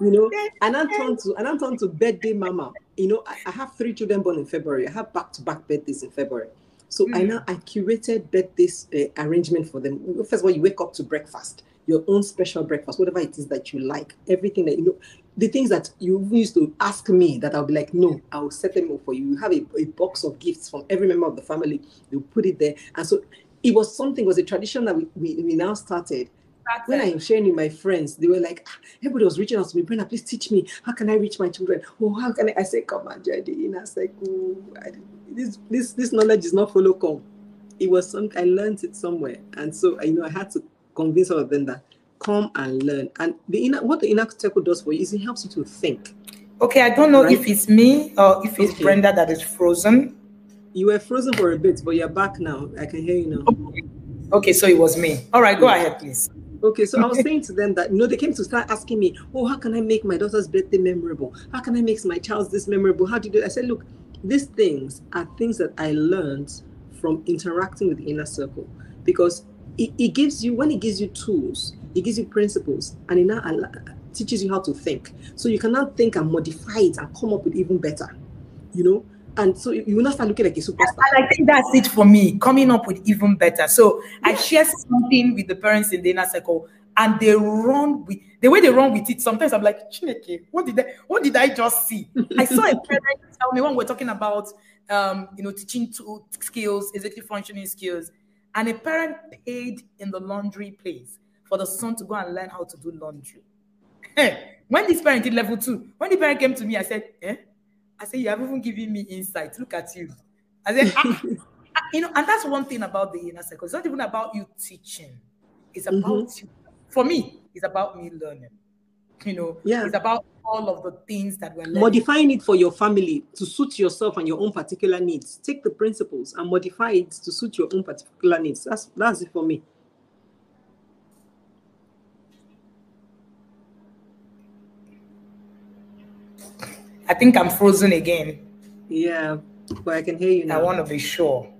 You know, and I'm turned to and I'm turned to birthday mama. You know, I, I have three children born in February. I have back to back birthdays in February. So mm. I now I curated birthdays uh, arrangement for them. First of all, you wake up to breakfast, your own special breakfast, whatever it is that you like, everything that you know, the things that you used to ask me that I'll be like, no, I'll set them up for you. You have a, a box of gifts from every member of the family. You put it there, and so it was something. It was a tradition that we, we, we now started. When I am sharing with my friends, they were like, ah, everybody was reaching out to me, Brenda, please teach me. How can I reach my children? Oh, how can I? I say, come on, Jadi. And I said, oh, I, this this this knowledge is not follow come. It was some I learned it somewhere, and so you know I had to convince all of them that come and learn. And the inner what the inner circle does for you is it helps you to think. Okay, I don't know right? if it's me or if it's okay. Brenda that is frozen. You were frozen for a bit, but you're back now. I can hear you now. Okay, okay so it was me. All right, go yeah. ahead, please. Okay, so I was saying to them that you know they came to start asking me, oh, how can I make my daughter's birthday memorable? How can I make my child's this memorable? How do you do? It? I said, look, these things are things that I learned from interacting with the inner circle because it, it gives you when it gives you tools, it gives you principles, and it now teaches you how to think. So you can now think and modify it and come up with even better. You know, and so you will not start looking like a superstar. And I think that's it for me, coming up with even better. So I share something with the parents in the inner circle, and they run with the way they run with it. Sometimes I'm like, Chineke, what did I what did I just see? I saw a parent tell me when we're talking about um, you know, teaching skills, executive functioning skills, and a parent paid in the laundry place for the son to go and learn how to do laundry. when this parent did level two, when the parent came to me, I said, eh? I said, you haven't even given me insight. Look at you. I said, ah, ah, you know, and that's one thing about the inner circle. It's not even about you teaching. It's about mm-hmm. you. For me, it's about me learning. You know, yeah. it's about all of the things that we're learning. modifying it for your family to suit yourself and your own particular needs. Take the principles and modify it to suit your own particular needs. That's that's it for me. I think I'm frozen again. Yeah, but I can hear you now. I want to be sure.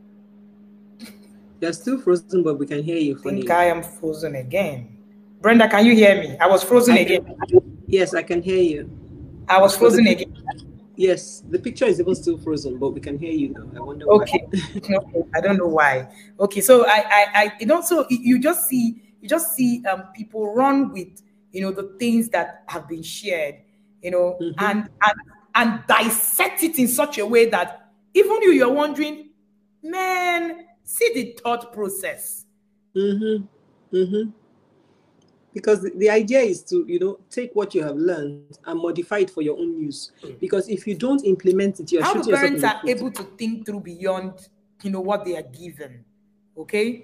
You're still frozen, but we can hear you. I think I am frozen again. Brenda, can you hear me? I was frozen I again. yes, I can hear you. I was frozen the, again. Yes, the picture is even still frozen, but we can hear you now. I wonder okay. okay. I don't know why. Okay, so I, I, I, it also you just see you just see um people run with you know the things that have been shared, you know, mm-hmm. and and and dissect it in such a way that even you you're wondering, man, see the thought process. Mm-hmm. Mm-hmm because the, idea is to you know take what you have learned and modify it for your own use mm. because if you don't implement it you're how parents are able to think through beyond you know what they are given okay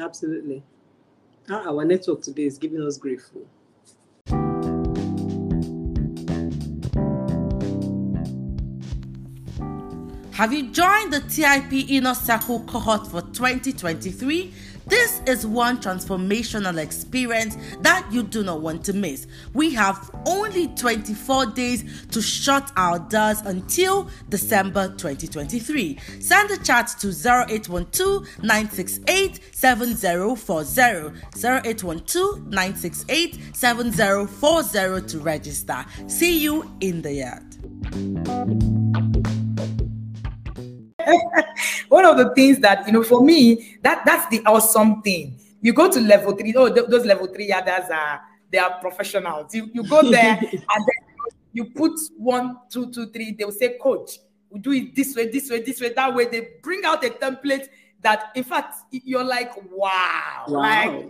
absolutely Ah, our network today is giving us grateful oh. Have you joined the TIP Inner Circle cohort for 2023? This is one transformational experience that you do not want to miss. We have only 24 days to shut our doors until December 2023. Send a chat to 0812 968 7040 0812 968 7040 to register. See you in the yard. one of the things that you know for me that that's the awesome thing. You go to level three oh th- those level three others are they are professionals. You, you go there and then you put one two two three they will say coach we do it this way this way this way that way. They bring out a template that in fact you're like wow, wow.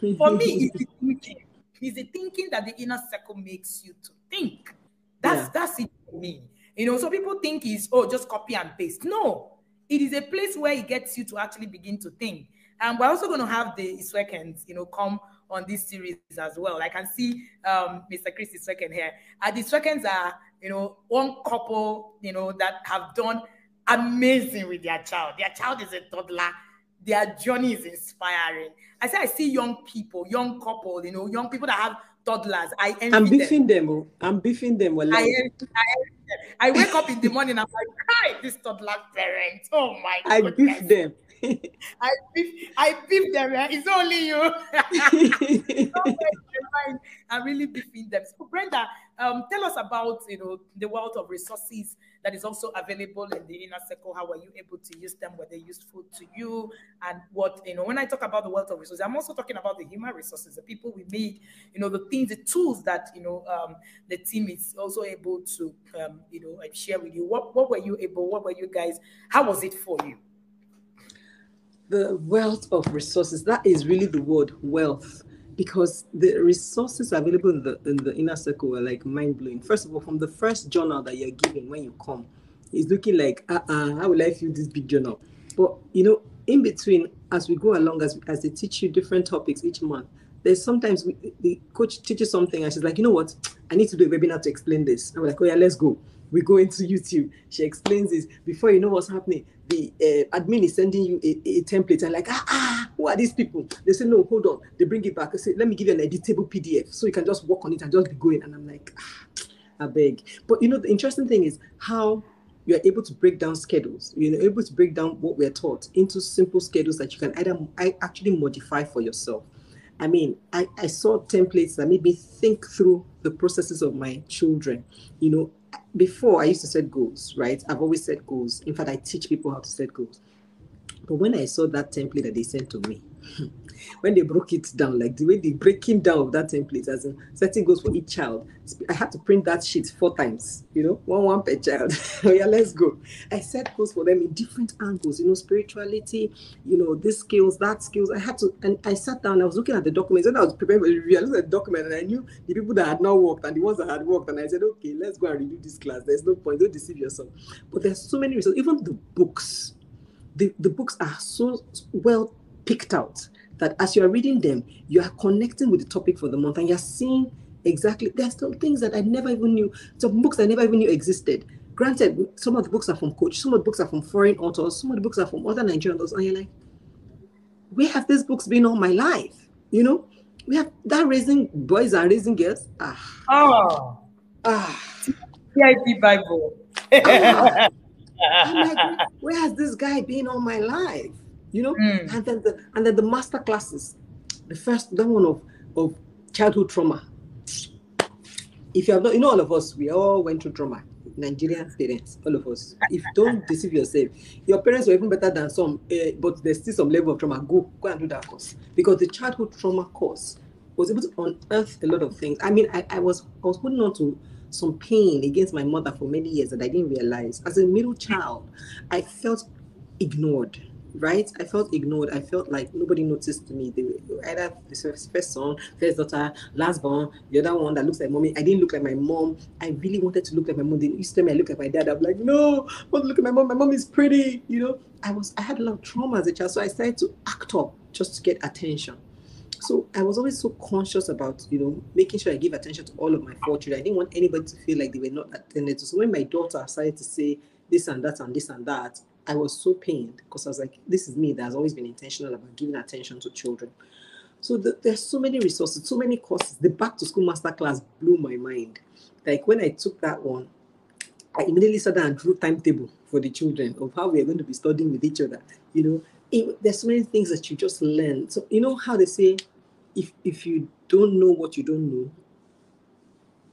like for me it's the thinking. It's the thinking that the inner circle makes you to think. That's yeah. that's it for me you know, so people think is oh, just copy and paste. No, it is a place where it gets you to actually begin to think. And we're also going to have the Iswekens, you know, come on this series as well. I can see um, Mr. Chris Isweken here. And the Iswekens are, you know, one couple, you know, that have done amazing with their child. Their child is a toddler. their journey is inspiring. I say I see young people, young couple, you know, young people that have toddlers. I envy I'm beefing them. them. oh. I'm beefing them. I, envy, I, envy them. I wake up in the morning, and I'm like, hi, this toddler parent. Oh my I goodness. beef them. I beef, I beef them. It's only you. I'm really beefing them. So, Brenda, um, tell us about you know the wealth of resources that is also available in the inner circle. How were you able to use them? Were they useful to you? And what you know, when I talk about the wealth of resources, I'm also talking about the human resources, the people we meet, you know, the things, the tools that you know um, the team is also able to um, you know share with you. What what were you able? What were you guys? How was it for you? the wealth of resources that is really the word wealth because the resources available in the in the inner circle are like mind-blowing. First of all from the first journal that you're given when you come it's looking like uh-uh how will i fill this big journal? But you know in between as we go along as as they teach you different topics each month there's sometimes we, the coach teaches something and she's like you know what? I need to do a webinar to explain this. I'm like oh yeah let's go we go into youtube. She explains this. Before you know what's happening the uh, admin is sending you a, a template and like ah, ah who are these people? They say no hold on. They bring it back. I say let me give you an editable pdf so you can just work on it and just be going. And i'm like ah, i beg. But you know the interesting thing is how you're able to break down schedules. You're able to break down what we're taught into simple schedules that you can either I actually modify for yourself. I mean, I, I saw templates that made me think through the processes of my children. You know, before I used to set goals, right? I've always set goals. In fact, I teach people how to set goals. But when I saw that template that they sent to me, when they broke it down, like the way the breaking down of that template, as in setting goals for each child, I had to print that sheet four times, you know, one one per child. oh yeah, let's go. I set goals for them in different angles, you know, spirituality, you know, this skills, that skills. I had to, and I sat down, I was looking at the documents, and I was preparing for the review. At the document and I knew the people that had not worked and the ones that had worked. And I said, okay, let's go and redo this class. There's no point, don't deceive yourself. But there's so many reasons, even the books the, the books are so well picked out that as you're reading them, you are connecting with the topic for the month and you're seeing exactly there's some things that I never even knew, some books I never even knew existed. Granted, some of the books are from coach, some of the books are from foreign authors, some of the books are from other Nigerian authors, and you're like, where have these books been all my life? You know, we have that raising boys and raising girls. Ah, Oh, ah. CIP Bible. ah. I'm like, where has this guy been all my life? You know, Mm. and then the and then the master classes, the first that one of of childhood trauma. If you have not, you know, all of us, we all went through trauma. Nigerian parents, all of us. If don't deceive yourself, your parents were even better than some, uh, but there's still some level of trauma. Go, go and do that course because the childhood trauma course was able to unearth a lot of things. I mean, I, I was I was holding on to some pain against my mother for many years that I didn't realize. As a middle child, I felt ignored. Right, I felt ignored. I felt like nobody noticed me. They were either the first son, first daughter, last born, the other one that looks like mommy. I didn't look like my mom. I really wanted to look like my mom. They used to tell me I look like my dad. I'm like, no, I want to look at my mom. My mom is pretty. You know, I was I had a lot of trauma as a child, so I started to act up just to get attention. So I was always so conscious about, you know, making sure I give attention to all of my four children. I didn't want anybody to feel like they were not attended to. So when my daughter started to say this and that and this and that, I was so pained because I was like, this is me that has always been intentional about giving attention to children. So the, there's so many resources, so many courses. The back to school master class blew my mind. Like when I took that one, I immediately sat down and drew timetable for the children of how we are going to be studying with each other. You know, it, there's so many things that you just learn. So you know how they say, if if you don't know what you don't know,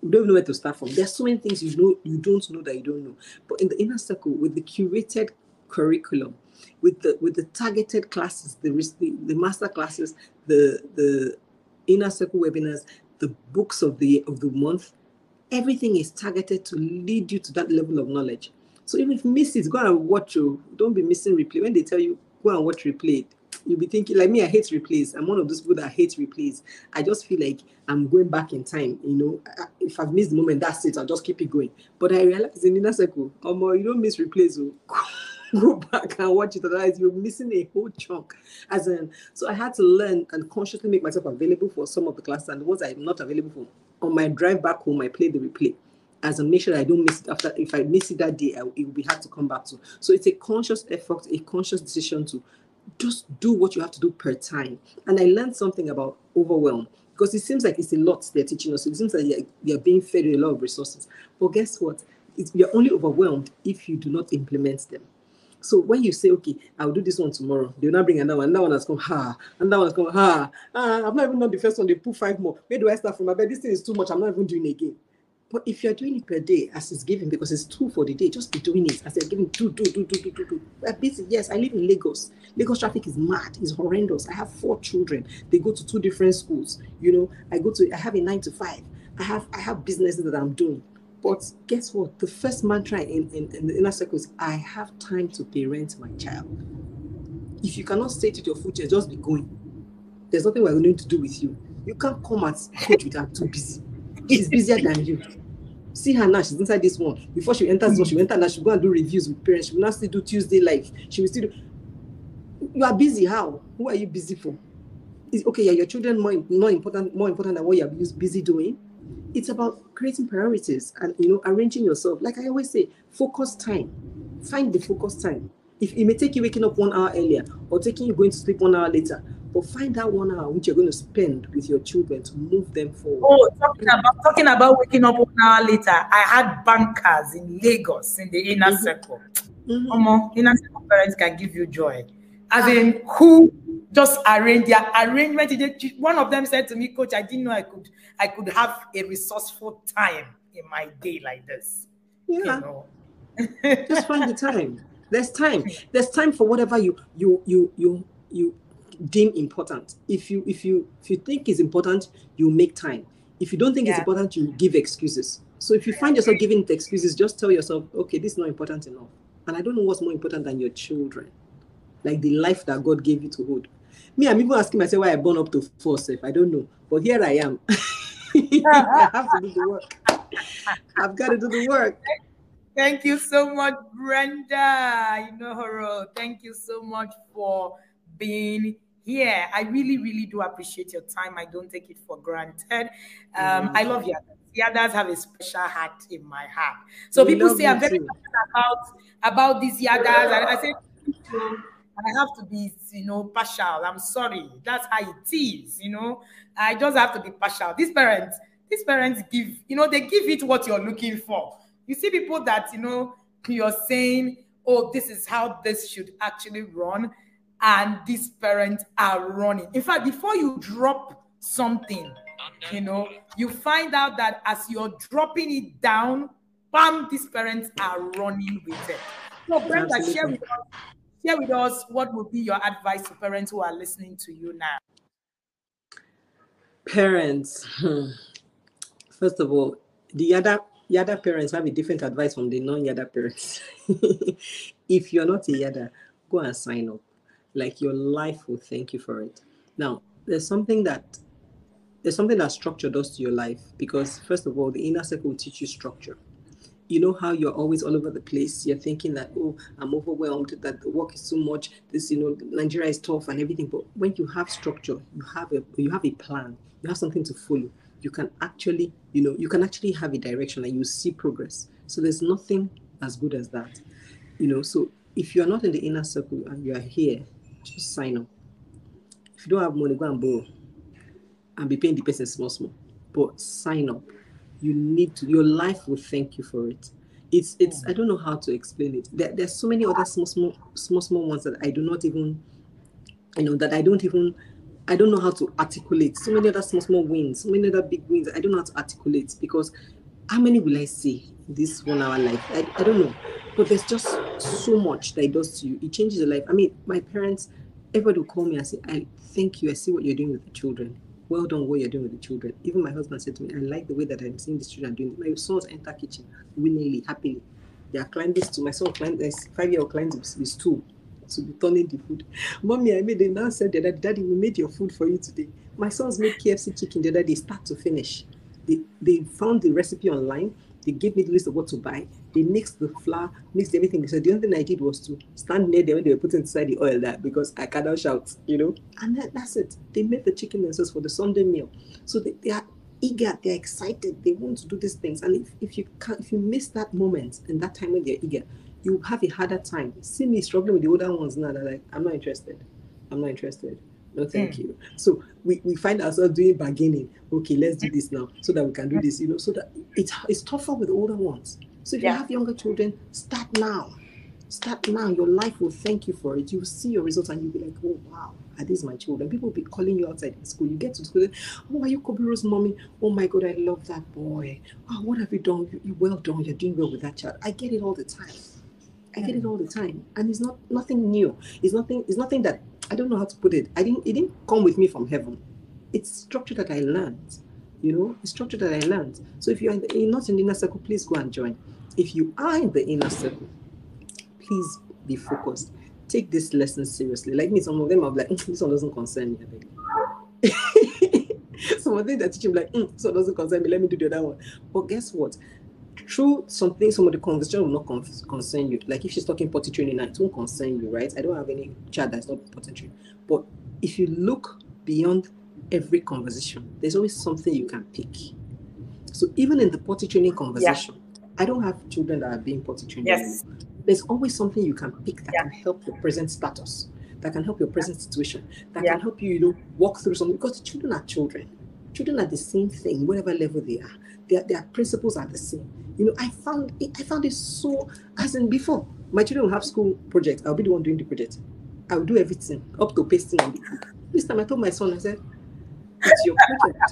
you don't know where to start from. There's so many things you know you don't know that you don't know. But in the inner circle, with the curated curriculum, with the with the targeted classes, the the, the master classes, the the inner circle webinars, the books of the of the month, everything is targeted to lead you to that level of knowledge. So even if you miss it, go and watch you. Don't be missing replay. When they tell you go and watch replay, you'll be thinking like me. I hate replays. I'm one of those people that hate replays. I just feel like I'm going back in time. You know, if I've missed the moment, that's it. I'll just keep it going. But I realize in inner circle, um, you don't miss replays. oh. Go back and watch it. Otherwise, you're missing a whole chunk. As in, so I had to learn and consciously make myself available for some of the classes and the ones I'm not available for. On my drive back home, I play the replay as a sure I don't miss it after if I miss it that day, I, it will be hard to come back to. So it's a conscious effort, a conscious decision to just do what you have to do per time. And I learned something about overwhelm because it seems like it's a lot they're teaching us. It seems like you're, you're being fed with a lot of resources. But guess what? It's, you're only overwhelmed if you do not implement them. So when you say, okay, I'll do this one tomorrow, they'll not bring another one. Another one has come, ha. Another one has come, ha. Ah, I've not even done the first one. They put five more. Where do I start from? I bet this thing is too much. I'm not even doing it again. But if you're doing it per day as it's given, because it's two for the day, just be doing it as they're giving two, two, two, two, two, two, two. We're busy. Yes, I live in Lagos. Lagos traffic is mad, it's horrendous. I have four children. They go to two different schools. You know, I go to I have a nine to five. I have I have businesses that I'm doing. But guess what? The first mantra in, in, in the inner circle is I have time to parent my child. If you cannot stay to your future, just be going. There's nothing we're going to do with you. You can't come at coach with too busy. She's busier than you. See her now, she's inside this one. Before she enters this one, she went now, she'll go and do reviews with parents. She will not still do Tuesday live. She will still do. You are busy. How? Who are you busy for? Is okay, yeah, your children more, more important, more important than what you're busy doing. It's about creating priorities and you know arranging yourself. Like I always say, focus time. Find the focus time. If it may take you waking up one hour earlier or taking you going to sleep one hour later, but find that one hour which you're going to spend with your children to move them forward. Oh, talking about talking about waking up one hour later, I had bankers in Lagos in the inner mm-hmm. circle. Mm-hmm. Inner circle parents can give you joy. As in, who just arrange their arrangement. One of them said to me, Coach, I didn't know I could I could have a resourceful time in my day like this. Yeah. You know? just find the time. There's time. Hmm. There's time for whatever you you you you you deem important. If you if you if you think it's important, you make time. If you don't think yeah. it's important, you give excuses. So if you find yourself giving the excuses, just tell yourself, okay, this is not important enough. And I don't know what's more important than your children, like the life that God gave you to hold. Me, I'm even asking myself why I born up to four self. I don't know, but here I am. I have to do the work. I've got to do the work. Thank you so much, Brenda. You know, Horo. Thank you so much for being here. I really, really do appreciate your time. I don't take it for granted. Um, mm-hmm. I love you. The others have a special heart in my heart. So we people say I'm very passionate about about these yadas, and I say I have to be, you know, partial. I'm sorry. That's how it is, you know. I just have to be partial. These parents, these parents give, you know, they give it what you're looking for. You see people that, you know, you're saying, oh, this is how this should actually run and these parents are running. In fact, before you drop something, you know, you find out that as you're dropping it down, bam, these parents are running with it. So, Brenda, share with us, share with us what would be your advice to parents who are listening to you now. Parents, hmm. first of all, the Yada Yada parents have a different advice from the non-Yada parents. if you're not a Yada, go and sign up like your life will thank you for it. Now, there's something that there's something that structure does to your life because first of all, the inner circle will teach you structure. You know how you're always all over the place. You're thinking that oh, I'm overwhelmed, that the work is too much. This, you know, Nigeria is tough and everything. But when you have structure, you have a you have a plan. You have something to follow. You can actually, you know, you can actually have a direction and you see progress. So there's nothing as good as that. You know, so if you're not in the inner circle and you are here just sign up. If you don't have money, go and borrow and be paying the person small, small. But sign up. You need to, your life will thank you for it. It's, it's, I don't know how to explain it. There, there's so many other small, small, small, small ones that I do not even, you know, that I don't even, I don't know how to articulate. So many other small, small wins, so many other big wins. I don't know how to articulate because how many will I see this one hour life? I, I don't know. But there's just so much that it does to you. It changes your life. I mean, my parents, everybody will call me and say, I thank you. I see what you're doing with the children. Well done, what you're doing with the children. Even my husband said to me, I like the way that I'm seeing the children doing. My sons enter kitchen willingly, happily. They are climbing this to my son climbed this five year old climbs this stool to be turning the food. Mommy, I made it now said that daddy, we made your food for you today. My sons made KFC chicken the other day, start to finish. They, they found the recipe online they gave me the list of what to buy. They mixed the flour, mixed everything. They said the only thing I did was to stand near them when they were putting inside the oil that because I cannot shout, you know. And that, that's it. They made the chicken themselves for the Sunday meal. So they, they are eager, they're excited, they want to do these things. And if, if you can if you miss that moment and that time when they're eager, you have a harder time. See me struggling with the older ones now, they're like, I'm not interested. I'm not interested. No, thank mm. you. So we, we find ourselves doing bargaining. Okay, let's do this now so that we can do this, you know, so that it's it's tougher with older ones. So if yeah. you have younger children, start now. Start now. Your life will thank you for it. You will see your results and you'll be like, oh wow, are these my children? People will be calling you outside in school. You get to school, oh, are you Kobiro's mommy? Oh my God, I love that boy. Oh, what have you done? You, you well done. You're doing well with that child. I get it all the time. I get it mm. all the time, and it's not nothing new. It's nothing. It's nothing that I don't know how to put it. I didn't. It didn't come with me from heaven. It's structure that I learned. You know, the structure that I learned. So if you're in the, not in the inner circle, please go and join. If you are in the inner circle, please be focused. Take this lesson seriously. Like me, some of them are like, mm, this one doesn't concern me. some of them that teach him like, mm, one doesn't concern me. Let me do the other one. But guess what? through something, some of the conversation will not con- concern you. Like if she's talking potty training it won't concern you, right? I don't have any chat that's not potty training. But if you look beyond every conversation, there's always something you can pick. So even in the potty training conversation, yeah. I don't have children that are being potty trained. Yes. There's always something you can pick that yeah. can help your present status, that can help your present situation, that yeah. can help you, you know, walk through something because children are children. Children are the same thing, whatever level they are. Their, their principles are the same. You know, I found it, I found it so as in before. My children will have school projects. I'll be the one doing the project. I'll do everything up to pasting. This time I told my son, I said, It's your project.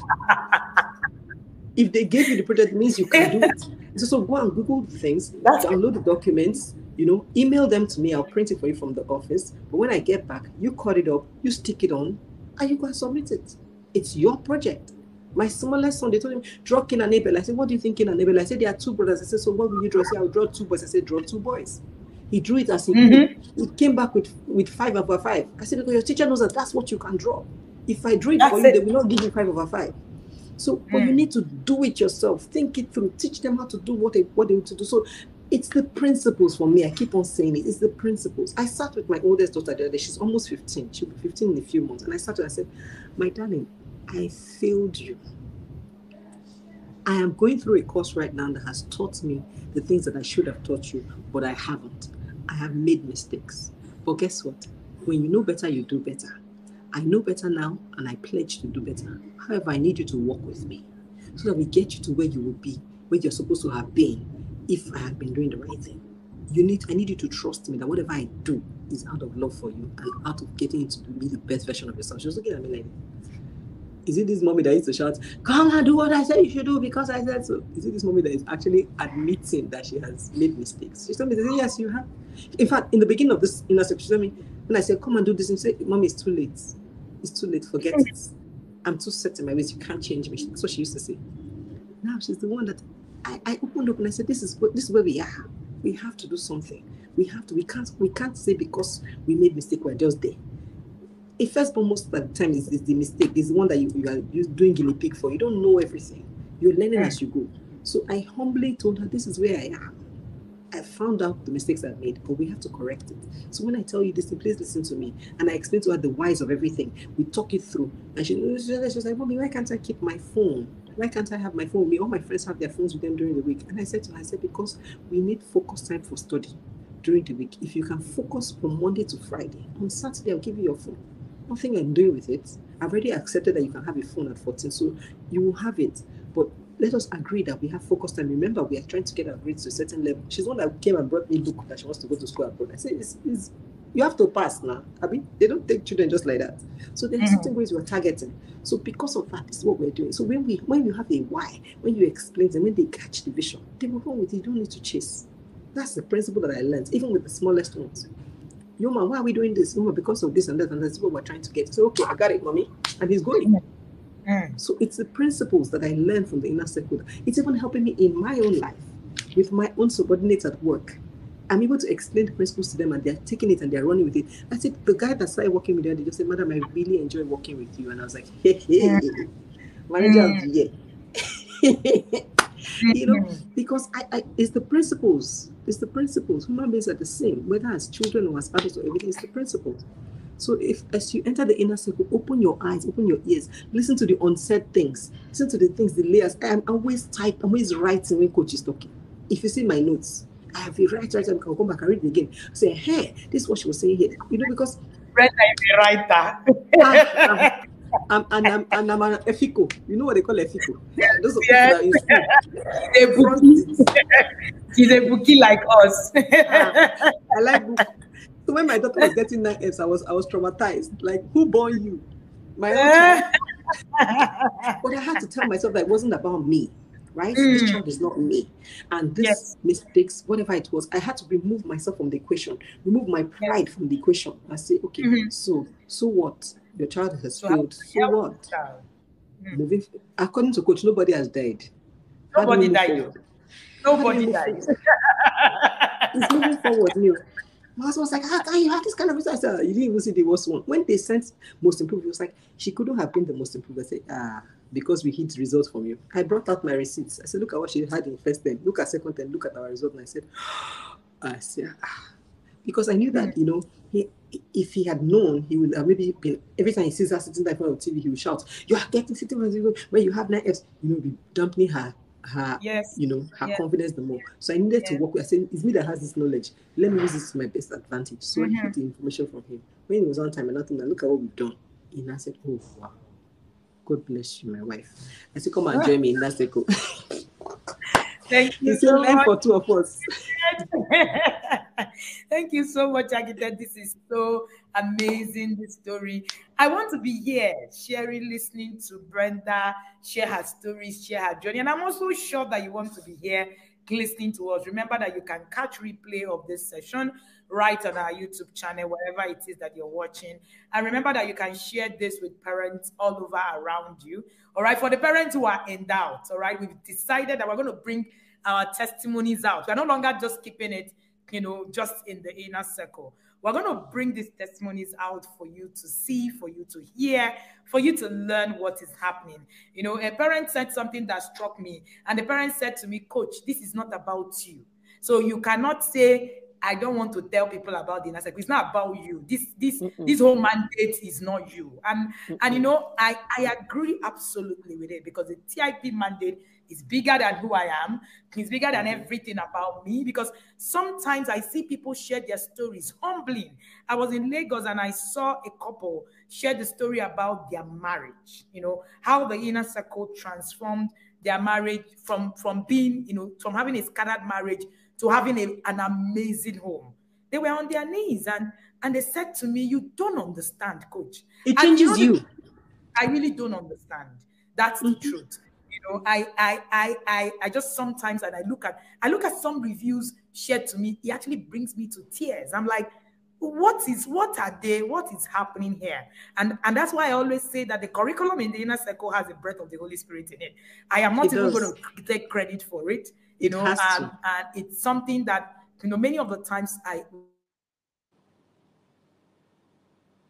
if they gave you the project, it means you can do it. So, so go and Google things, That's download the documents, you know, email them to me. I'll print it for you from the office. But when I get back, you cut it up, you stick it on, and you go and submit it. It's your project. My smallest son, they told him, draw Cain and Abel. I said, what do you think Cain and Abel? I said, there are two brothers. I said, so what will you draw? I said, I'll draw two boys. I said, draw two boys. He drew it as he mm-hmm. He came back with, with five over five. I said, because your teacher knows that that's what you can draw. If I draw it that's for you, it. they will not give you five over five. So, mm. but you mm. need to do it yourself. Think it through. Teach them how to do what they what they need to do. So, it's the principles for me. I keep on saying it. It's the principles. I sat with my oldest daughter the other day. She's almost 15. She'll be 15 in a few months. And I sat with her and said, My darling, I failed you. I am going through a course right now that has taught me the things that I should have taught you, but I haven't. I have made mistakes. But guess what? When you know better, you do better. I know better now, and I pledge to do better. However, I need you to work with me so that we get you to where you will be, where you're supposed to have been, if I had been doing the right thing. You need, I need you to trust me that whatever I do is out of love for you and out of getting you to be the best version of yourself. She was looking at me like, is it this mommy that used to shout, come and do what I said you should do because I said so? Is it this mommy that is actually admitting that she has made mistakes? She told me, yes, you have. In fact, in the beginning of this inner section, she told me, when I said, come and do this, and say, mommy, it's too late. It's too late, forget it. I'm too set in my ways, you can't change me. That's what she used to say. Now she's the one that I, I opened up and I said, this is what this is where we are. We have to do something. We have to, we can't, we can't say because we made mistake, we're just there a firstborn most of the time is, is the mistake, is the one that you, you are doing guinea pig for. You don't know everything. You're learning as you go. So I humbly told her, this is where I am. I found out the mistakes I've made, but we have to correct it. So when I tell you this, please listen to me. And I explain to her the whys of everything. We talk it through. And she, she was like, Mommy, why can't I keep my phone? Why can't I have my phone me? All my friends have their phones with them during the week. And I said to her, I said, because we need focus time for study during the week. If you can focus from Monday to Friday, on Saturday, I'll give you your phone nothing I'm doing with it. I've already accepted that you can have a phone at 14, so you will have it. Let us agree that we have focused and remember we are trying to get our grades to a certain level. She's one that came and brought me book that she wants to go to school abroad. I said, it's, it's, you have to pass now. I mean, they don't take children just like that. So there are mm-hmm. certain ways we're targeting. So because of that, this is what we're doing. So when we when you have a why, when you explain them, when they catch the vision, they move on with it. You don't need to chase. That's the principle that I learned, even with the smallest ones. Yo, man, why are we doing this? No, because of this and that, and that's what we're trying to get. So, okay, I got it, mommy. And he's going. Mm. So it's the principles that I learned from the inner circle. It's even helping me in my own life with my own subordinates at work. I'm able to explain the principles to them and they're taking it and they're running with it. I said, the guy that started working with them, they just said, Madam, I really enjoy working with you. And I was like, hey, hey, mm. manager mm. of the year. you know, mm-hmm. because I, I, it's the principles. It's the principles. Human beings are the same, whether as children or as adults or everything. It's the principles. So if as you enter the inner circle, open your eyes, open your ears, listen to the unsaid things, listen to the things, the layers. I'm always type, I'm always writing when coach is talking. If you see my notes, I have it right, right, I can come back and read it again. Say, hey, this is what she was saying here. You know, because Brenda is a writer. ah, I'm, and I'm and I'm an efiko. You know what they call efiko? Those are Yes. people that are in school. A bookie. She's a bookie like us. Ah, I like book. So when my daughter was getting nine Fs, I was I was traumatized. Like, who born you? My own child. But I had to tell myself that it wasn't about me, right? This Mm. child is not me. And this Yes. mistakes, whatever it was, I had to remove myself from the equation, remove my pride from the equation. I say, okay, Mhm. so so what? Your child has So failed. So what? Mm. According to coach, nobody has died. Nobody died. Nobody died. It's moving forward, Neil. My husband was like, How can you have this kind of result? I said, You didn't even see the worst one. When they sent most improved, it was like, She couldn't have been the most improved. I said, Ah, because we hid results from you. I brought out my receipts. I said, Look at what she had in first term. Look at second term. Look at our result. And I said, I said, ah. Because I knew that, you know, he, if he had known, he would have maybe been, every time he sees her sitting there in front of TV, he would shout, You are getting sitting when you have nine Fs, you know, be dampening her. Her, Yes. you know, her Yeah. confidence the more. So I needed to Yeah. work with. I said, it's me that has this knowledge. Let me use this to my best advantage. So I Mhm. took the information from him. When it was on time and nothing, I look at what we've done. And I said, oh wow, God bless you, my wife. I said, come and join me in that circle. Thank you so much. for two of us. Thank you so much, Agita. This is so amazing, this story. I want to be here, sharing, listening to Brenda, share her stories, share her journey. And I'm also sure that you want to be here listening to us. Remember that you can catch replay of this session right on our YouTube channel, wherever it is that you're watching. And remember that you can share this with parents all over around you. All right, for the parents who are in doubt, all right, we've decided that we're going to bring our testimonies out. We're no longer just keeping it, you know, just in the inner circle. We're going to bring these testimonies out for you to see, for you to hear, for you to learn what is happening. You know, a parent said something that struck me, and the parent said to me, Coach, this is not about you. So you cannot say, I don't want to tell people about the inner circle. It's not about you. This this Mm-mm. this whole mandate is not you. And and you know, I I agree absolutely with it because the TIP mandate is bigger than who I am. It's bigger than everything about me because sometimes I see people share their stories humbling. I was in Lagos and I saw a couple share the story about their marriage. You know how the inner circle transformed their marriage from from being you know from having a scattered marriage to having a, an amazing home. They were on their knees and and they said to me, "You don't understand, coach. It changes you know you. I really don't understand. That's the Mhm. truth. You know, I, I, I, I, I just sometimes, and I look at, I look at some reviews shared to me. It actually brings me to tears. I'm like, what is, what are they? What is happening here? And and that's why I always say that the curriculum in the inner circle has a breath of the Holy Spirit in it. I am not It even does. going to take credit for it. You It know, has and, and it's something that you know many of the times I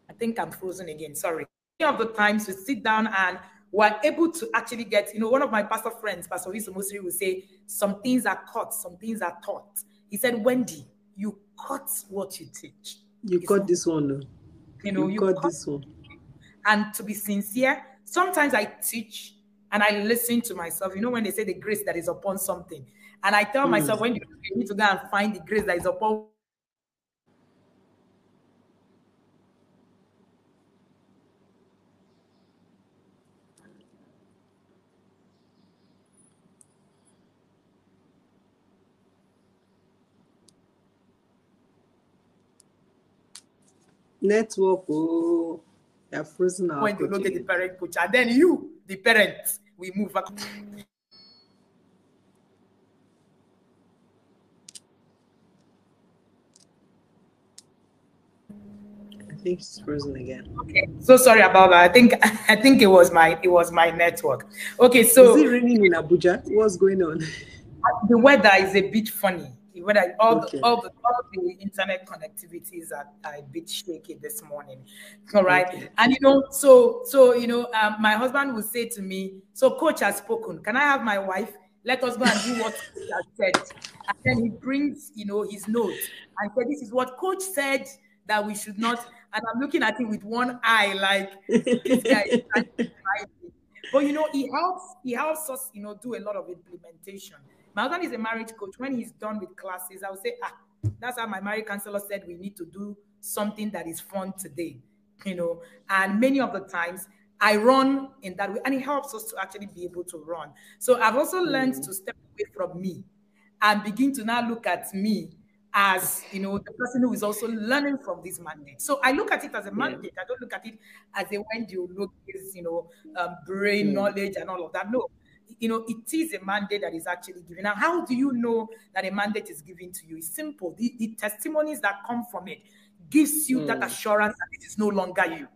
I think I'm frozen again. Sorry. Many of the times we sit down and we're able to actually get, you know, one of my pastor friends, Pastor Wisu Musri, will say, some things are caught, some things are taught. He said, Wendy, you cut what you teach. You It's not- this one. You know, You you, cut this one. and to be sincere, sometimes I teach and I listen to myself. You know, when they say the grace that is upon something, and I tell Mm. myself, when you you need to go and find the grace that is upon Network. Oh, you're frozen out. when you look at the parent coach, and then you, the parent, we move back. I think it's frozen again. Okay, so sorry about that. I think I think it was my it was my network. Okay, so is it raining in Abuja? What's going on? the weather is a bit funny. The weather, all, Okay. the, all, the, all the internet connectivities are, are a bit shaky this morning. All right. Okay. And you know, so so you know, um, my husband would say to me, So coach has spoken. Can I have my wife? Let us go and do what he has said. And then he brings, you know, his notes and said, This is what coach said that we should not. and I'm looking at him with one eye, like this guy is trying to. But you know, he helps, he helps us, you know, do a lot of implementation. My husband is a marriage coach. When he's done with classes, I will say, ah, that's how my marriage counselor said we need to do something that is fun today, you know. And many of the times I run in that way, and it helps us to actually be able to run. So I've also learned mm. to step away from me and begin to now look at me as you know the person who is also learning from this mandate. So I look at it as a mandate. Yeah. I don't look at it as a when you look is you know um, brain mm. knowledge and all of that. No, you know it is a mandate that is actually given. Now, how do you know that a mandate is given to you? It's simple. The, the testimonies that come from it gives you mm. that assurance that it is no longer you.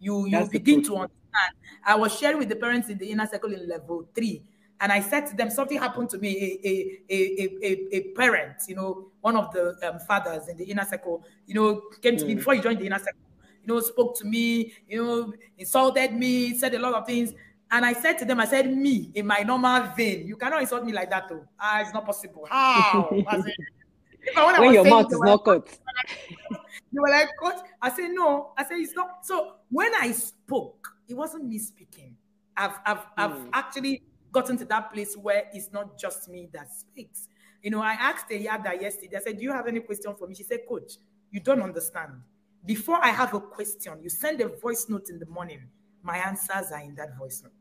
You you That's begin to understand. I was sharing with the parents in the inner circle in level three and I said to them, something happened to me. A, a, a, a, a parent, you know, one of the um, fathers in the inner circle, you know, came to mm. me before he joined the inner circle, you know, spoke to me, you know, insulted me, said a lot of things. And I said to them, I said, me, in my normal vein, you cannot insult me like that, though. Ah, it's not possible. How? when, when your mouth is not cut. you were like, coach. I said, no. I said, it's not. So when I spoke, it wasn't me speaking. I've, I've, mm. I've hmm. actually gotten to that place where it's not just me that speaks. You know, I asked a yada yesterday, I said, Do you have any question for me? She said, Coach, you don't understand. Before I have a question, you send a voice note in the morning. My answers are in that voice note.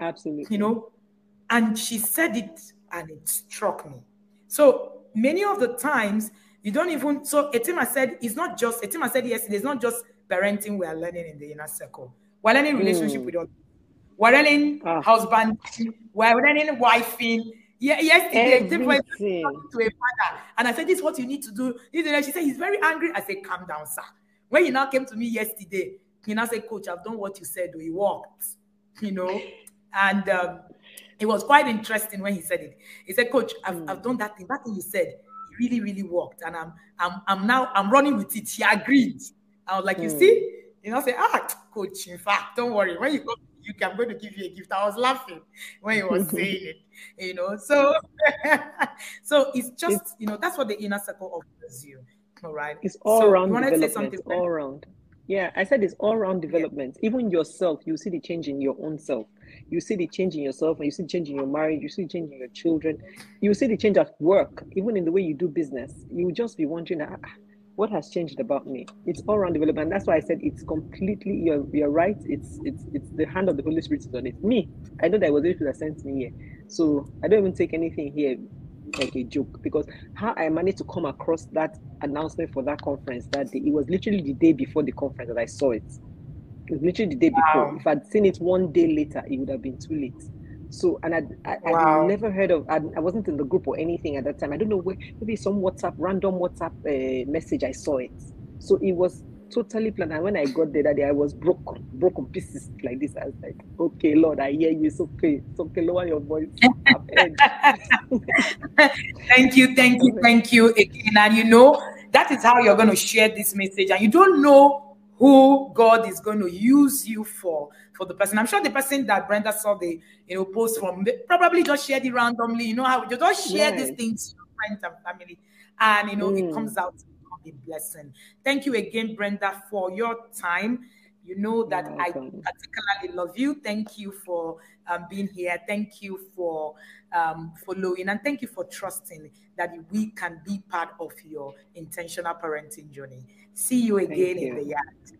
Absolutely. You know, and she said it and it struck me. So many of the times, you don't even. So Etima said, it's not just, Etima said yesterday, it's not just parenting we are learning in the inner circle. We're learning relationship mm. with others we're running ah. husband, we're running wifing. Yeah, yesterday, different to a father, and I said, "This is what you need to do." She said, "He's very angry." I said, "Calm down, sir." When he now came to me yesterday, he now said, "Coach, I've done what you said." He walked, you know, and um, it was quite interesting when he said it. He said, "Coach, I've, mm. I've done that thing. That thing you said really, really worked, and I'm, I'm, I'm now, I'm running with it." He agreed. I was like, mm. "You hmm. see." You know, say, ah, coach, in fact, don't worry. When you come you I'm going to give you a gift. I was laughing when he was saying it, you know. So, so it's just, you know, that's what the inner circle offers you. All right. It's all so around development. All around. Yeah, I said it's all around development. Yeah. Even yourself, you see the change in your own self. You see the change in yourself, and you see the change in your marriage. You see the change in your children. You see the change at work, even in the way you do business. You just be wondering, ah, what has changed about me? It's all around development. That's why I said it's completely you're you're right. It's it's it's the hand of the Holy Spirit is on it. Me, I know that was the Spirit that sent me here. So I don't even take anything here like a joke because how I managed to come across that announcement for that conference that day, it was literally the day before the conference that I saw it. It was literally the day wow. before. If I'd seen it one day later, it would have been too late. So, and I'd, I, wow. I'd never heard of, I'd, I was not in the group or anything at that time. I don't know where, maybe some WhatsApp, random WhatsApp uh, message, I saw it. So it was totally planned. And when I got there that day, I was broken, broken pieces like this. I was like, okay, Lord, I hear you. It's okay. It's okay. Lower your voice. thank you. Thank you. Thank you again. And you know, that is how you're going to share this message. And you don't know who God is going to use you for for the person. I'm sure the person that Brenda saw the you know post from probably just shared it randomly. You know how you just share these things to your friends and family, and you know mm. it comes out a blessing. Thank you again, Brenda, for your time. You know that I particularly love you. Thank you for um, being here. Thank you for um, following, and thank you for trusting that we can be part of your intentional parenting journey. See you again you. in the yard.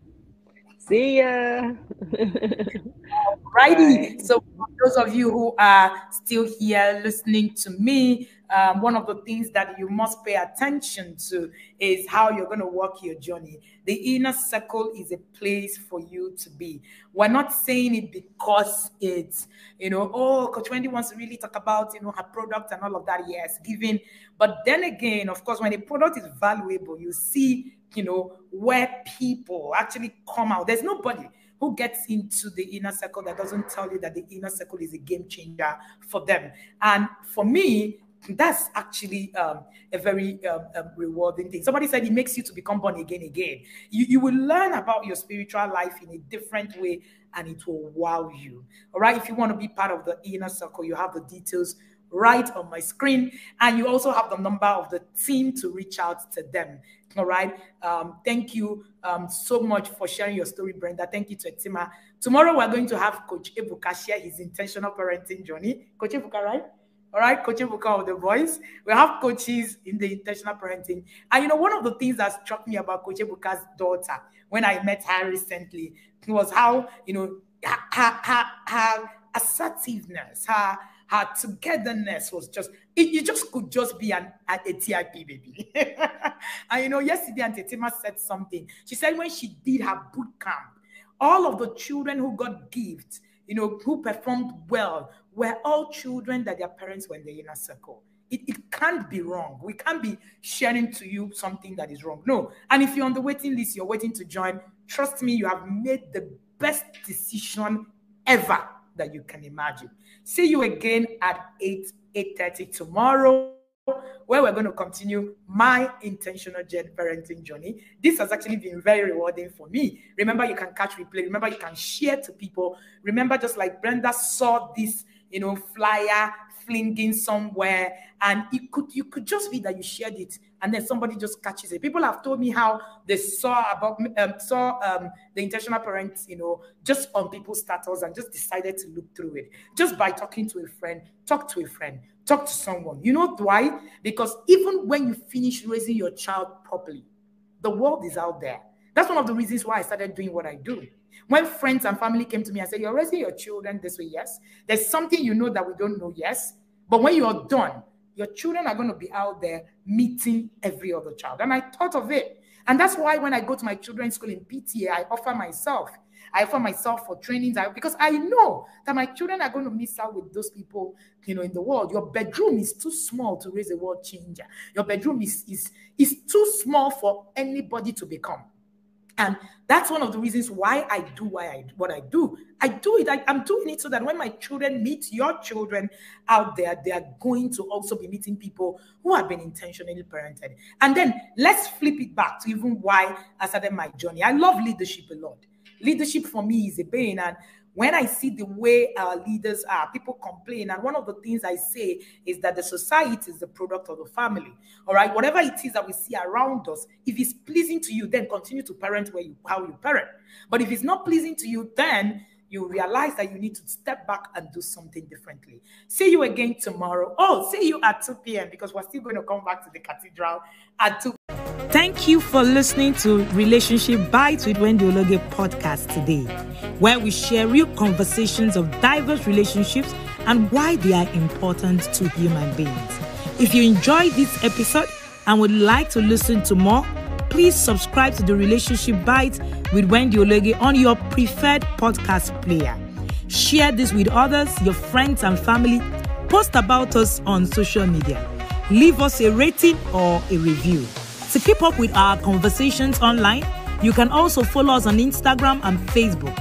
See ya. Righty. So, for those of you who are still here listening to me, um, one of the things that you must pay attention to is how you're going to walk your journey. The inner circle is a place for you to be. We're not saying it because it's, you know, oh, Coach Wendy wants to really talk about, you know, her product and all of that. Yes, giving. But then again, of course, when a product is valuable, you see, you know, where people actually come out. There's nobody who gets into the inner circle that doesn't tell you that the inner circle is a game changer for them. And for me, that's actually um, a very um, um, rewarding thing. Somebody said it makes you to become born again again. You, you will learn about your spiritual life in a different way and it will wow you. All right. If you want to be part of the inner circle, you have the details right on my screen. And you also have the number of the team to reach out to them. All right. Um, thank you um, so much for sharing your story, Brenda. Thank you to Etima. Tomorrow we're going to have Coach Ebuka share his intentional parenting journey. Coach Ebuka, right? All right, Coach Ebuka of the voice. We have coaches in the intentional parenting. And you know, one of the things that struck me about Coach Ebuka's daughter when I met her recently was how, you know, her, her, her assertiveness, her her togetherness was just it, it just could just be an a, a TIP baby. and you know, yesterday Auntie Tima said something. She said when she did her boot camp, all of the children who got gifts, you know, who performed well, were all children that their parents were in the inner circle. It, it can't be wrong. We can't be sharing to you something that is wrong. No. And if you're on the waiting list, you're waiting to join, trust me, you have made the best decision ever that you can imagine. See you again at 8 8:30 tomorrow where we're going to continue my intentional parenting journey. This has actually been very rewarding for me. Remember, you can catch replay. Remember, you can share to people. Remember, just like Brenda saw this, you know, flyer flinging somewhere, and it could you could just be that you shared it, and then somebody just catches it. People have told me how they saw about um, saw um, the intentional parents, you know, just on people's status and just decided to look through it just by talking to a friend. Talk to a friend. Talk to someone. You know why? Because even when you finish raising your child properly, the world is out there. That's one of the reasons why I started doing what I do. When friends and family came to me and said, You're raising your children this way, yes. There's something you know that we don't know, yes. But when you're done, your children are going to be out there meeting every other child. And I thought of it. And that's why when I go to my children's school in PTA, I offer myself. I offer myself for trainings because I know that my children are going to miss out with those people, you know, in the world. Your bedroom is too small to raise a world changer. Your bedroom is, is, is too small for anybody to become. And that's one of the reasons why I do why I what I do. I do it. I, am doing it so that when my children meet your children out there, they are going to also be meeting people who have been intentionally parented. And then let's flip it back to even why I started my journey. I love leadership a lot. Leadership for me is a pain, and when I see the way our leaders are, people complain. And one of the things I say is that the society is the product of the family. All right. Whatever it is that we see around us, if it's pleasing to you, then continue to parent where you how you parent. But if it's not pleasing to you, then you realize that you need to step back and do something differently. See you again tomorrow. Oh, see you at 2 p.m. because we're still going to come back to the cathedral at 2 Thank you for listening to Relationship Bites with Wendy Ologe podcast today, where we share real conversations of diverse relationships and why they are important to human beings. If you enjoyed this episode and would like to listen to more, please subscribe to the Relationship Bites with Wendy Ologe on your preferred podcast player. Share this with others, your friends and family. Post about us on social media. Leave us a rating or a review. To keep up with our conversations online, you can also follow us on Instagram and Facebook,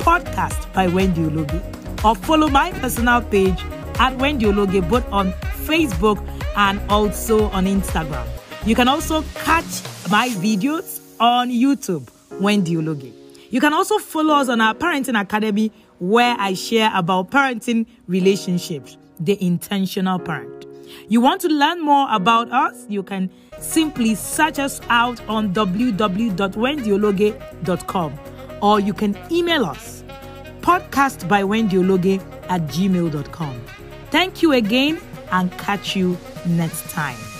Podcast by Wendy Ologe, or follow my personal page at Wendy Ologe, both on Facebook and also on Instagram. You can also catch my videos on YouTube, Wendy Ologe. You can also follow us on our Parenting Academy, where I share about parenting relationships, the intentional parent. You want to learn more about us? You can simply search us out on www.wendyologe.com or you can email us podcast by wendyologe at gmail.com. Thank you again and catch you next time.